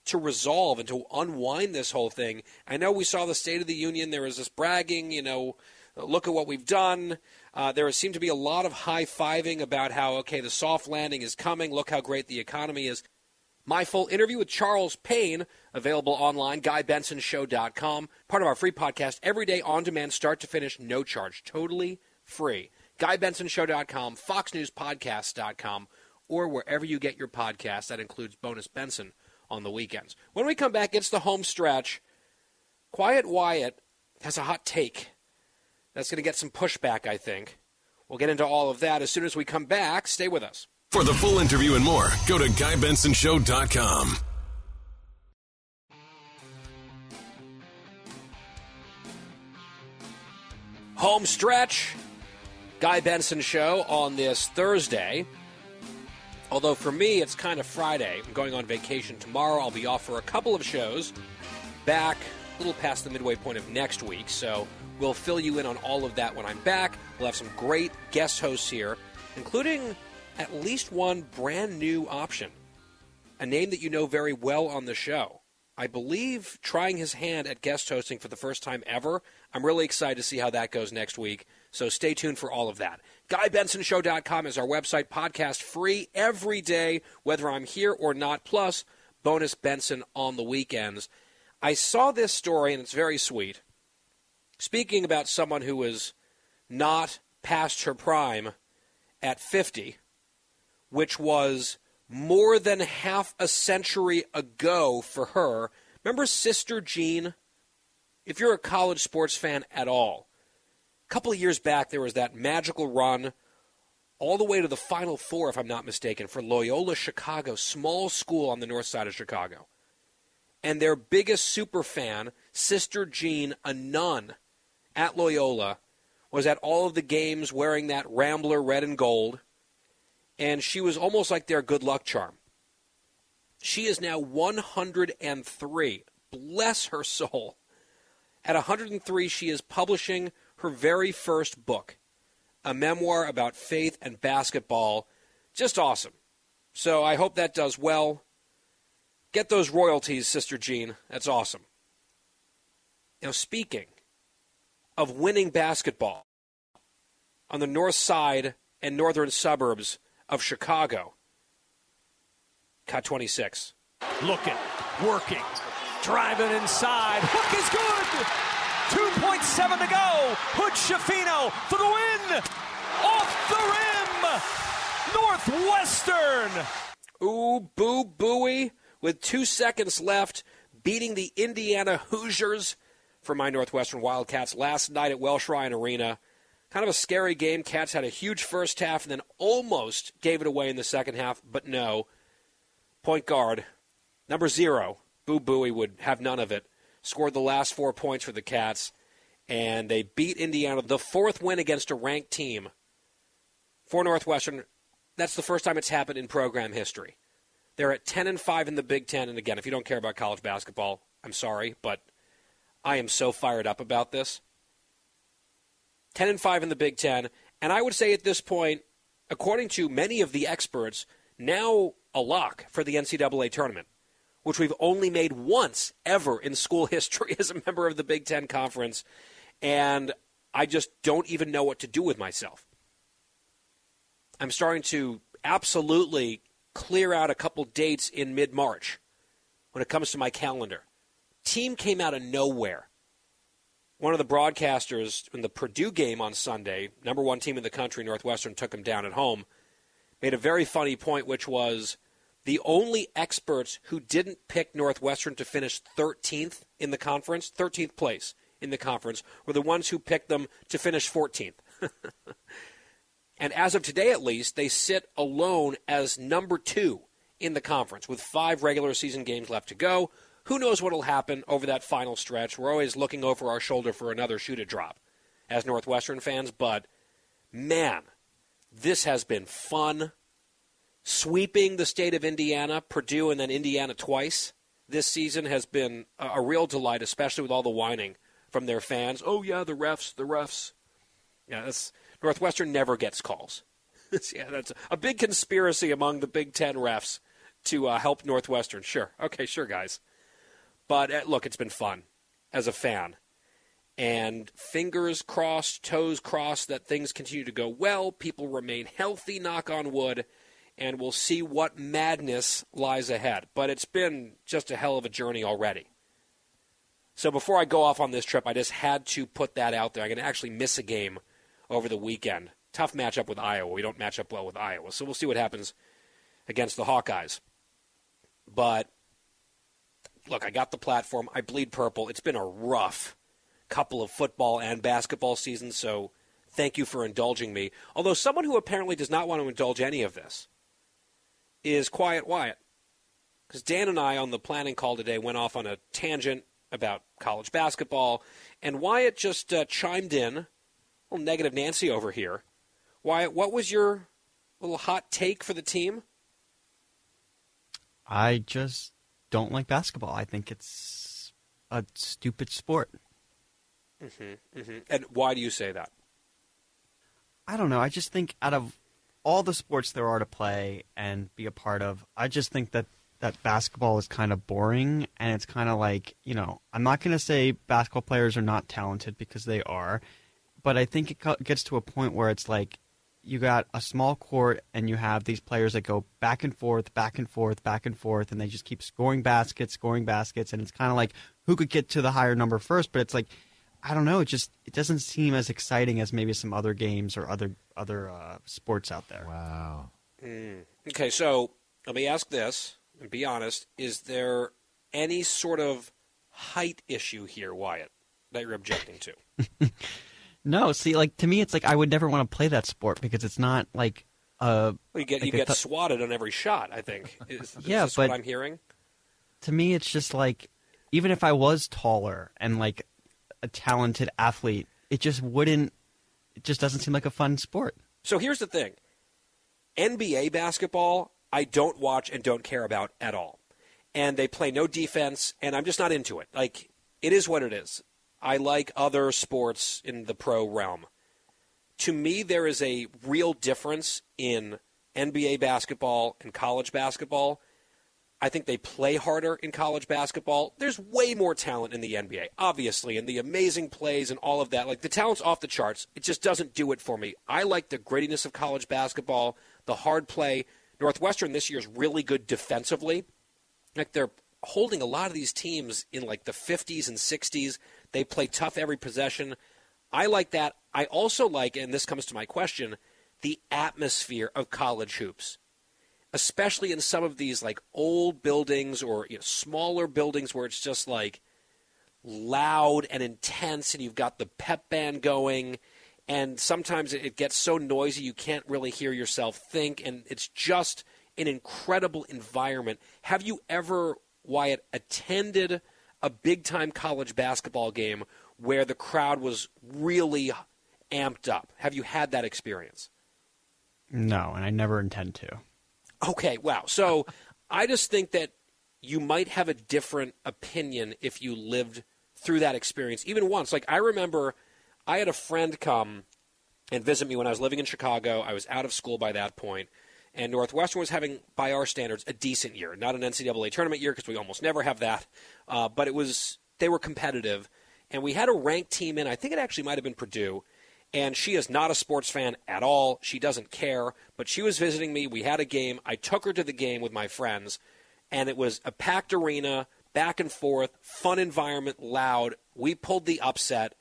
to resolve and to unwind this whole thing. I know we saw the State of the Union. There was this bragging, you know, look at what we've done. Uh, there seemed to be a lot of high fiving about how, okay, the soft landing is coming. Look how great the economy is. My full interview with Charles Payne, available online, GuyBensonShow.com. Part of our free podcast, every day on demand, start to finish, no charge, totally free. GuyBensonShow.com, FoxNewsPodcast.com, or wherever you get your podcasts. That includes Bonus Benson on the weekends. When we come back, it's the home stretch. Quiet Wyatt has a hot take that's going to get some pushback, I think. We'll get into all of that as soon as we come back. Stay with us. For the full interview and more, go to GuyBensonShow.com. Home stretch. Guy Benson show on this Thursday. Although for me, it's kind of Friday. I'm going on vacation tomorrow. I'll be off for a couple of shows. Back a little past the midway point of next week. So we'll fill you in on all of that when I'm back. We'll have some great guest hosts here, including at least one brand new option. A name that you know very well on the show. I believe trying his hand at guest hosting for the first time ever. I'm really excited to see how that goes next week. So stay tuned for all of that. GuyBensonShow.com is our website, podcast free every day, whether I'm here or not, plus bonus Benson on the weekends. I saw this story, and it's very sweet. Speaking about someone who was not past her prime at 50, which was more than half a century ago for her. Remember Sister Jean? If you're a college sports fan at all, couple of years back there was that magical run all the way to the Final Four, if I'm not mistaken, for Loyola Chicago, small school on the north side of Chicago. And their biggest super fan, Sister Jean, a nun at Loyola, was at all of the games wearing that Rambler red and gold and she was almost like their good luck charm. She is now 103. Bless her soul. At 103, she is publishing her very first book, a memoir about faith and basketball. Just awesome. So I hope that does well. Get those royalties, Sister Jean. That's awesome. Now, speaking of winning basketball on the north side and northern suburbs of Chicago. Cut 26. Looking, working, driving inside. Hook is good. 2.7 to go. Hood Schifino for the win. Off the rim. Northwestern. Ooh, boo, booey. With two seconds left, beating the Indiana Hoosiers for my Northwestern Wildcats last night at Welsh Ryan Arena. Kind of a scary game. Cats had a huge first half and then almost gave it away in the second half, but no. Point guard, number zero, Boo Buie would have none of it. Scored the last four points for the Cats, and they beat Indiana, the fourth win against a ranked team for Northwestern. That's the first time it's happened in program history. They're at 10 and 5 in the Big Ten, and again, if you don't care about college basketball, I'm sorry, but I am so fired up about this. 10 and 5 in the Big 10, and I would say at this point, according to many of the experts, now a lock for the NCAA tournament, which we've only made once ever in school [laughs] history as a member of the Big 10 conference, and I just don't even know what to do with myself. I'm starting to absolutely clear out a couple dates in mid March when it comes to my calendar. Team came out of nowhere one of the broadcasters in the Purdue game on Sunday, number one team in the country, Northwestern took them down at home, made a very funny point, which was the only experts who didn't pick Northwestern to finish 13th in the conference, 13th place in the conference, were the ones who picked them to finish 14th. [laughs] and as of today, at least, they sit alone as number two in the conference with five regular season games left to go who knows what will happen over that final stretch? We're always looking over our shoulder for another shoe to drop as Northwestern fans, but man, this has been fun. Sweeping the state of Indiana, Purdue, and then Indiana twice this season has been a, real delight, especially with all the whining from their fans. Oh, yeah, the refs, the refs. Yeah, that's, Northwestern never gets calls. [laughs] yeah, that's a big conspiracy among the Big Ten refs to uh, help Northwestern. Sure. Okay, sure, guys. But uh, look, it's been fun as a fan. And fingers crossed, toes crossed that things continue to go well. People remain healthy, knock on wood, and we'll see what madness lies ahead. But it's been just a hell of a journey already. So before I go off on this trip, I just had to put that out there. Going to actually miss a game over the weekend. Tough matchup with Iowa. We don't match up well with Iowa. So we'll see what happens against the Hawkeyes. But look, I got the platform. I bleed purple. It's been a rough couple of football and basketball seasons, so thank you for indulging me. Although someone who apparently does not want to indulge any of this is Quiet Wyatt. Because Dan and I on the planning call today went off on a tangent about college basketball, and Wyatt just uh, chimed in little negative Nancy over here. Why? What was your little hot take for the team? I just don't like basketball. I think it's a stupid sport. Mm-hmm, mm-hmm. And why do you say that? I don't know. I just think out of all the sports there are to play and be a part of, I just think that that basketball is kind of boring and it's kind of like, you know, I'm not going to say basketball players are not talented because they are, but I think it gets to a point where it's like you got a small court and you have these players that go back and forth, back and forth, back and forth, and they just keep scoring baskets, scoring baskets, and it's kind of like who could get to the higher number first. But it's like I don't know. It just it doesn't seem as exciting as maybe some other games or other other uh, sports out there. Wow. Mm. Okay, so let me ask this and be honest: Is there any sort of height issue here, Wyatt, that you're objecting to? [laughs] no. See, like to me, it's like I would never want to play that sport because it's not like. Uh, well, you get like you get th- swatted on every shot. I think. [laughs] Is, is yeah, this but what I'm hearing. To me, it's just like even if I was taller and like a talented athlete, it just wouldn't. It just doesn't seem like a fun sport. So here's the thing: NBA basketball, I don't watch and don't care about at all, and they play no defense, and I'm just not into it. Like it is what it is. I like other sports in the pro realm. To me, there is a real difference in NBA basketball and college basketball. I think they play harder in college basketball. There's way more talent in the NBA, obviously, and the amazing plays and all of that. Like the talent's off the charts. It just doesn't do it for me. I like the grittiness of college basketball, the hard play. Northwestern this year is really good defensively. Like they're holding a lot of these teams in like the 50s and 60s. They play tough every possession. I like that. I also like, and this comes to my question, the atmosphere of college hoops especially in some of these like old buildings or you know, smaller buildings where it's just like loud and intense and you've got the pep band going and sometimes it gets so noisy you can't really hear yourself think and it's just an incredible environment have you ever wyatt attended a big time college basketball game where the crowd was really amped up have you had that experience no and i never intend to Okay, wow. So I just think that you might have a different opinion if you lived through that experience even once. Like I remember I had a friend come and visit me when I was living in Chicago. I was out of school by that point, and Northwestern was having, by our standards, a decent year. Not an NCAA tournament year because we almost never have that, uh, but it was they were competitive, and we had a ranked team in. I think it actually might have been Purdue, and she is not a sports fan at all. She doesn't care, but she was visiting me. We had a game. I took her to the game with my friends, and it was a packed arena, back and forth, fun environment, loud. We pulled the upset.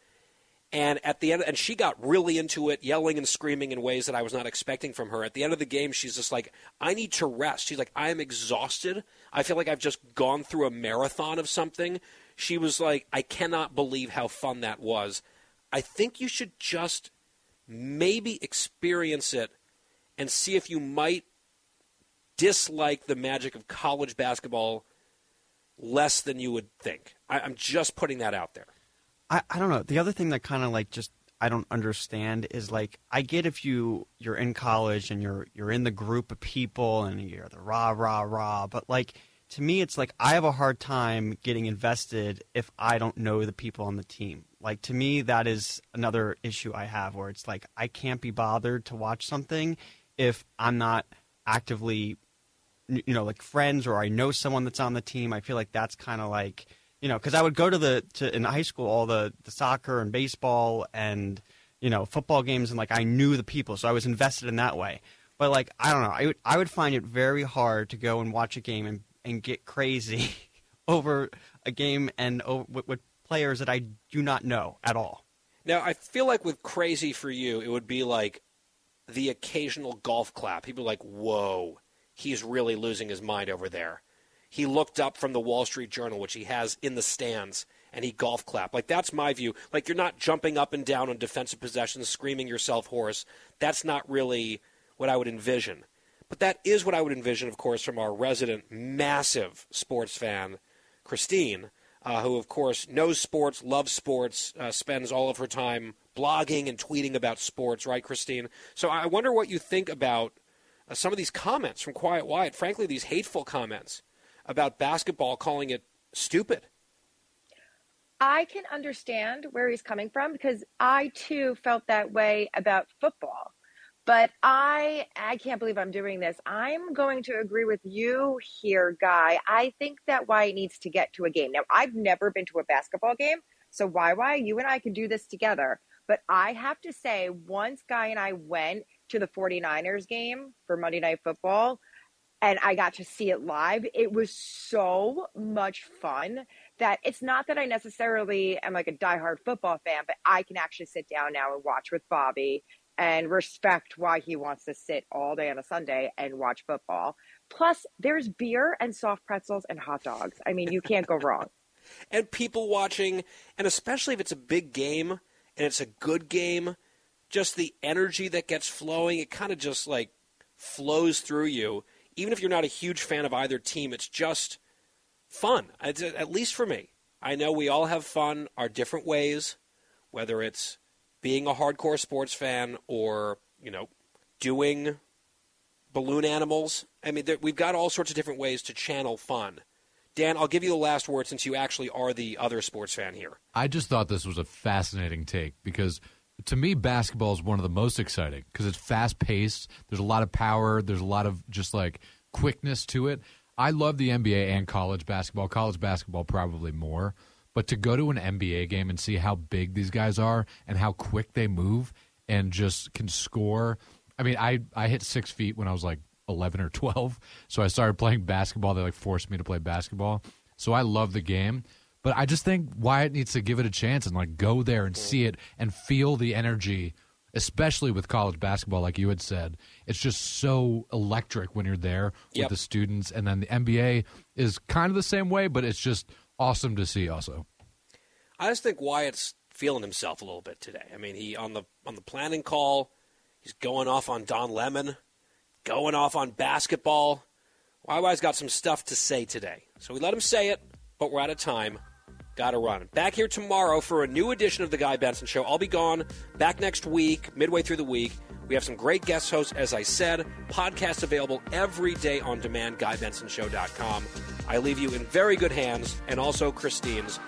And at the end, and she got really into it, yelling and screaming in ways that I was not expecting from her. At the end of the game, she's just like, I need to rest. She's like, I am exhausted. I feel like I've just gone through a marathon of something. She was like, I cannot believe how fun that was. I think you should just maybe experience it and see if you might dislike the magic of college basketball less than you would think. I, am just putting that out there. I, I don't know. The other thing that kind of like just I don't understand is like I get if you you're in college and you're you're in the group of people and you're the rah rah rah, but like to me it's like I have a hard time getting invested if I don't know the people on the team. Like to me that is another issue I have where it's like I can't be bothered to watch something if I'm not actively you know like friends or I know someone that's on the team. I feel like that's kind of like you know because I would go to the to in high school all the the soccer and baseball and you know football games and like I knew the people so I was invested in that way. But like I don't know, I would I would find it very hard to go and watch a game and and get crazy [laughs] over a game and over, with, with players that I do not know at all. Now, I feel like with crazy for you, it would be like the occasional golf clap. People like, whoa, he's really losing his mind over there. He looked up from the Wall Street Journal, which he has in the stands, and he golf clapped. Like, that's my view. Like, you're not jumping up and down on defensive possessions, screaming yourself hoarse. That's not really what I would envision. But that is what I would envision, of course, from our resident massive sports fan, Christine, uh, who, of course, knows sports, loves sports, uh, spends all of her time blogging and tweeting about sports, right, Christine? So I wonder what you think about uh, some of these comments from Quiet Wyatt. Frankly, these hateful comments about basketball, calling it stupid. I can understand where he's coming from because I too felt that way about football. But I I can't believe I'm doing this. I'm going to agree with you here, Guy. I think that Wyatt needs to get to a game. Now, I've never been to a basketball game, so why why you and I can do this together. But I have to say, once Guy and I went to the 49ers game for Monday Night Football, and I got to see it live. It was so much fun that it's not that I necessarily am like a diehard football fan, but I can actually sit down now and watch with Bobby and respect why he wants to sit all day on a Sunday and watch football. Plus, there's beer and soft pretzels and hot dogs. I mean, you can't go [laughs] wrong. and people watching, and especially if it's a big game and it's a good game, just the energy that gets flowing, it kind of just like flows through you. Even if you're not a huge fan of either team, it's just fun. It's, at least for me. I know we all have fun our different ways, whether it's being a hardcore sports fan or, you know, doing balloon animals. I mean, there, we've got all sorts of different ways to channel fun. Dan, I'll give you the last word since you actually are the other sports fan here. I just thought this was a fascinating take because to me, basketball is one of the most exciting because it's fast paced. There's a lot of power. There's a lot of just like quickness to it. I love the NBA and college basketball. College basketball probably more. But to go to an NBA game and see how big these guys are and how quick they move and just can score. I mean, I, I hit six feet when I was like 11 or 12. So I started playing basketball. They like forced me to play basketball. So I love the game. But I just think Wyatt needs to give it a chance and like go there and see it and feel the energy, especially with college basketball, like you had said. It's just so electric when you're there with Yep. the students. And then the NBA is kind of the same way, but it's just awesome to see also. I just think Wyatt's feeling himself a little bit today. I mean, he on the on the planning call, he's going off on Don Lemon, going off on basketball. YY's got some stuff to say today, so we let him say it. But we're out of time. Got to run. Back here tomorrow for a new edition of the Guy Benson Show. I'll be gone. Back next week, midway through the week. We have some great guest hosts, as I said. Podcasts available every day on demand. GuyBensonShow.com. I leave you in very good hands, and also Christine's.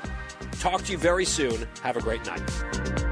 Talk to you very soon. Have a great night.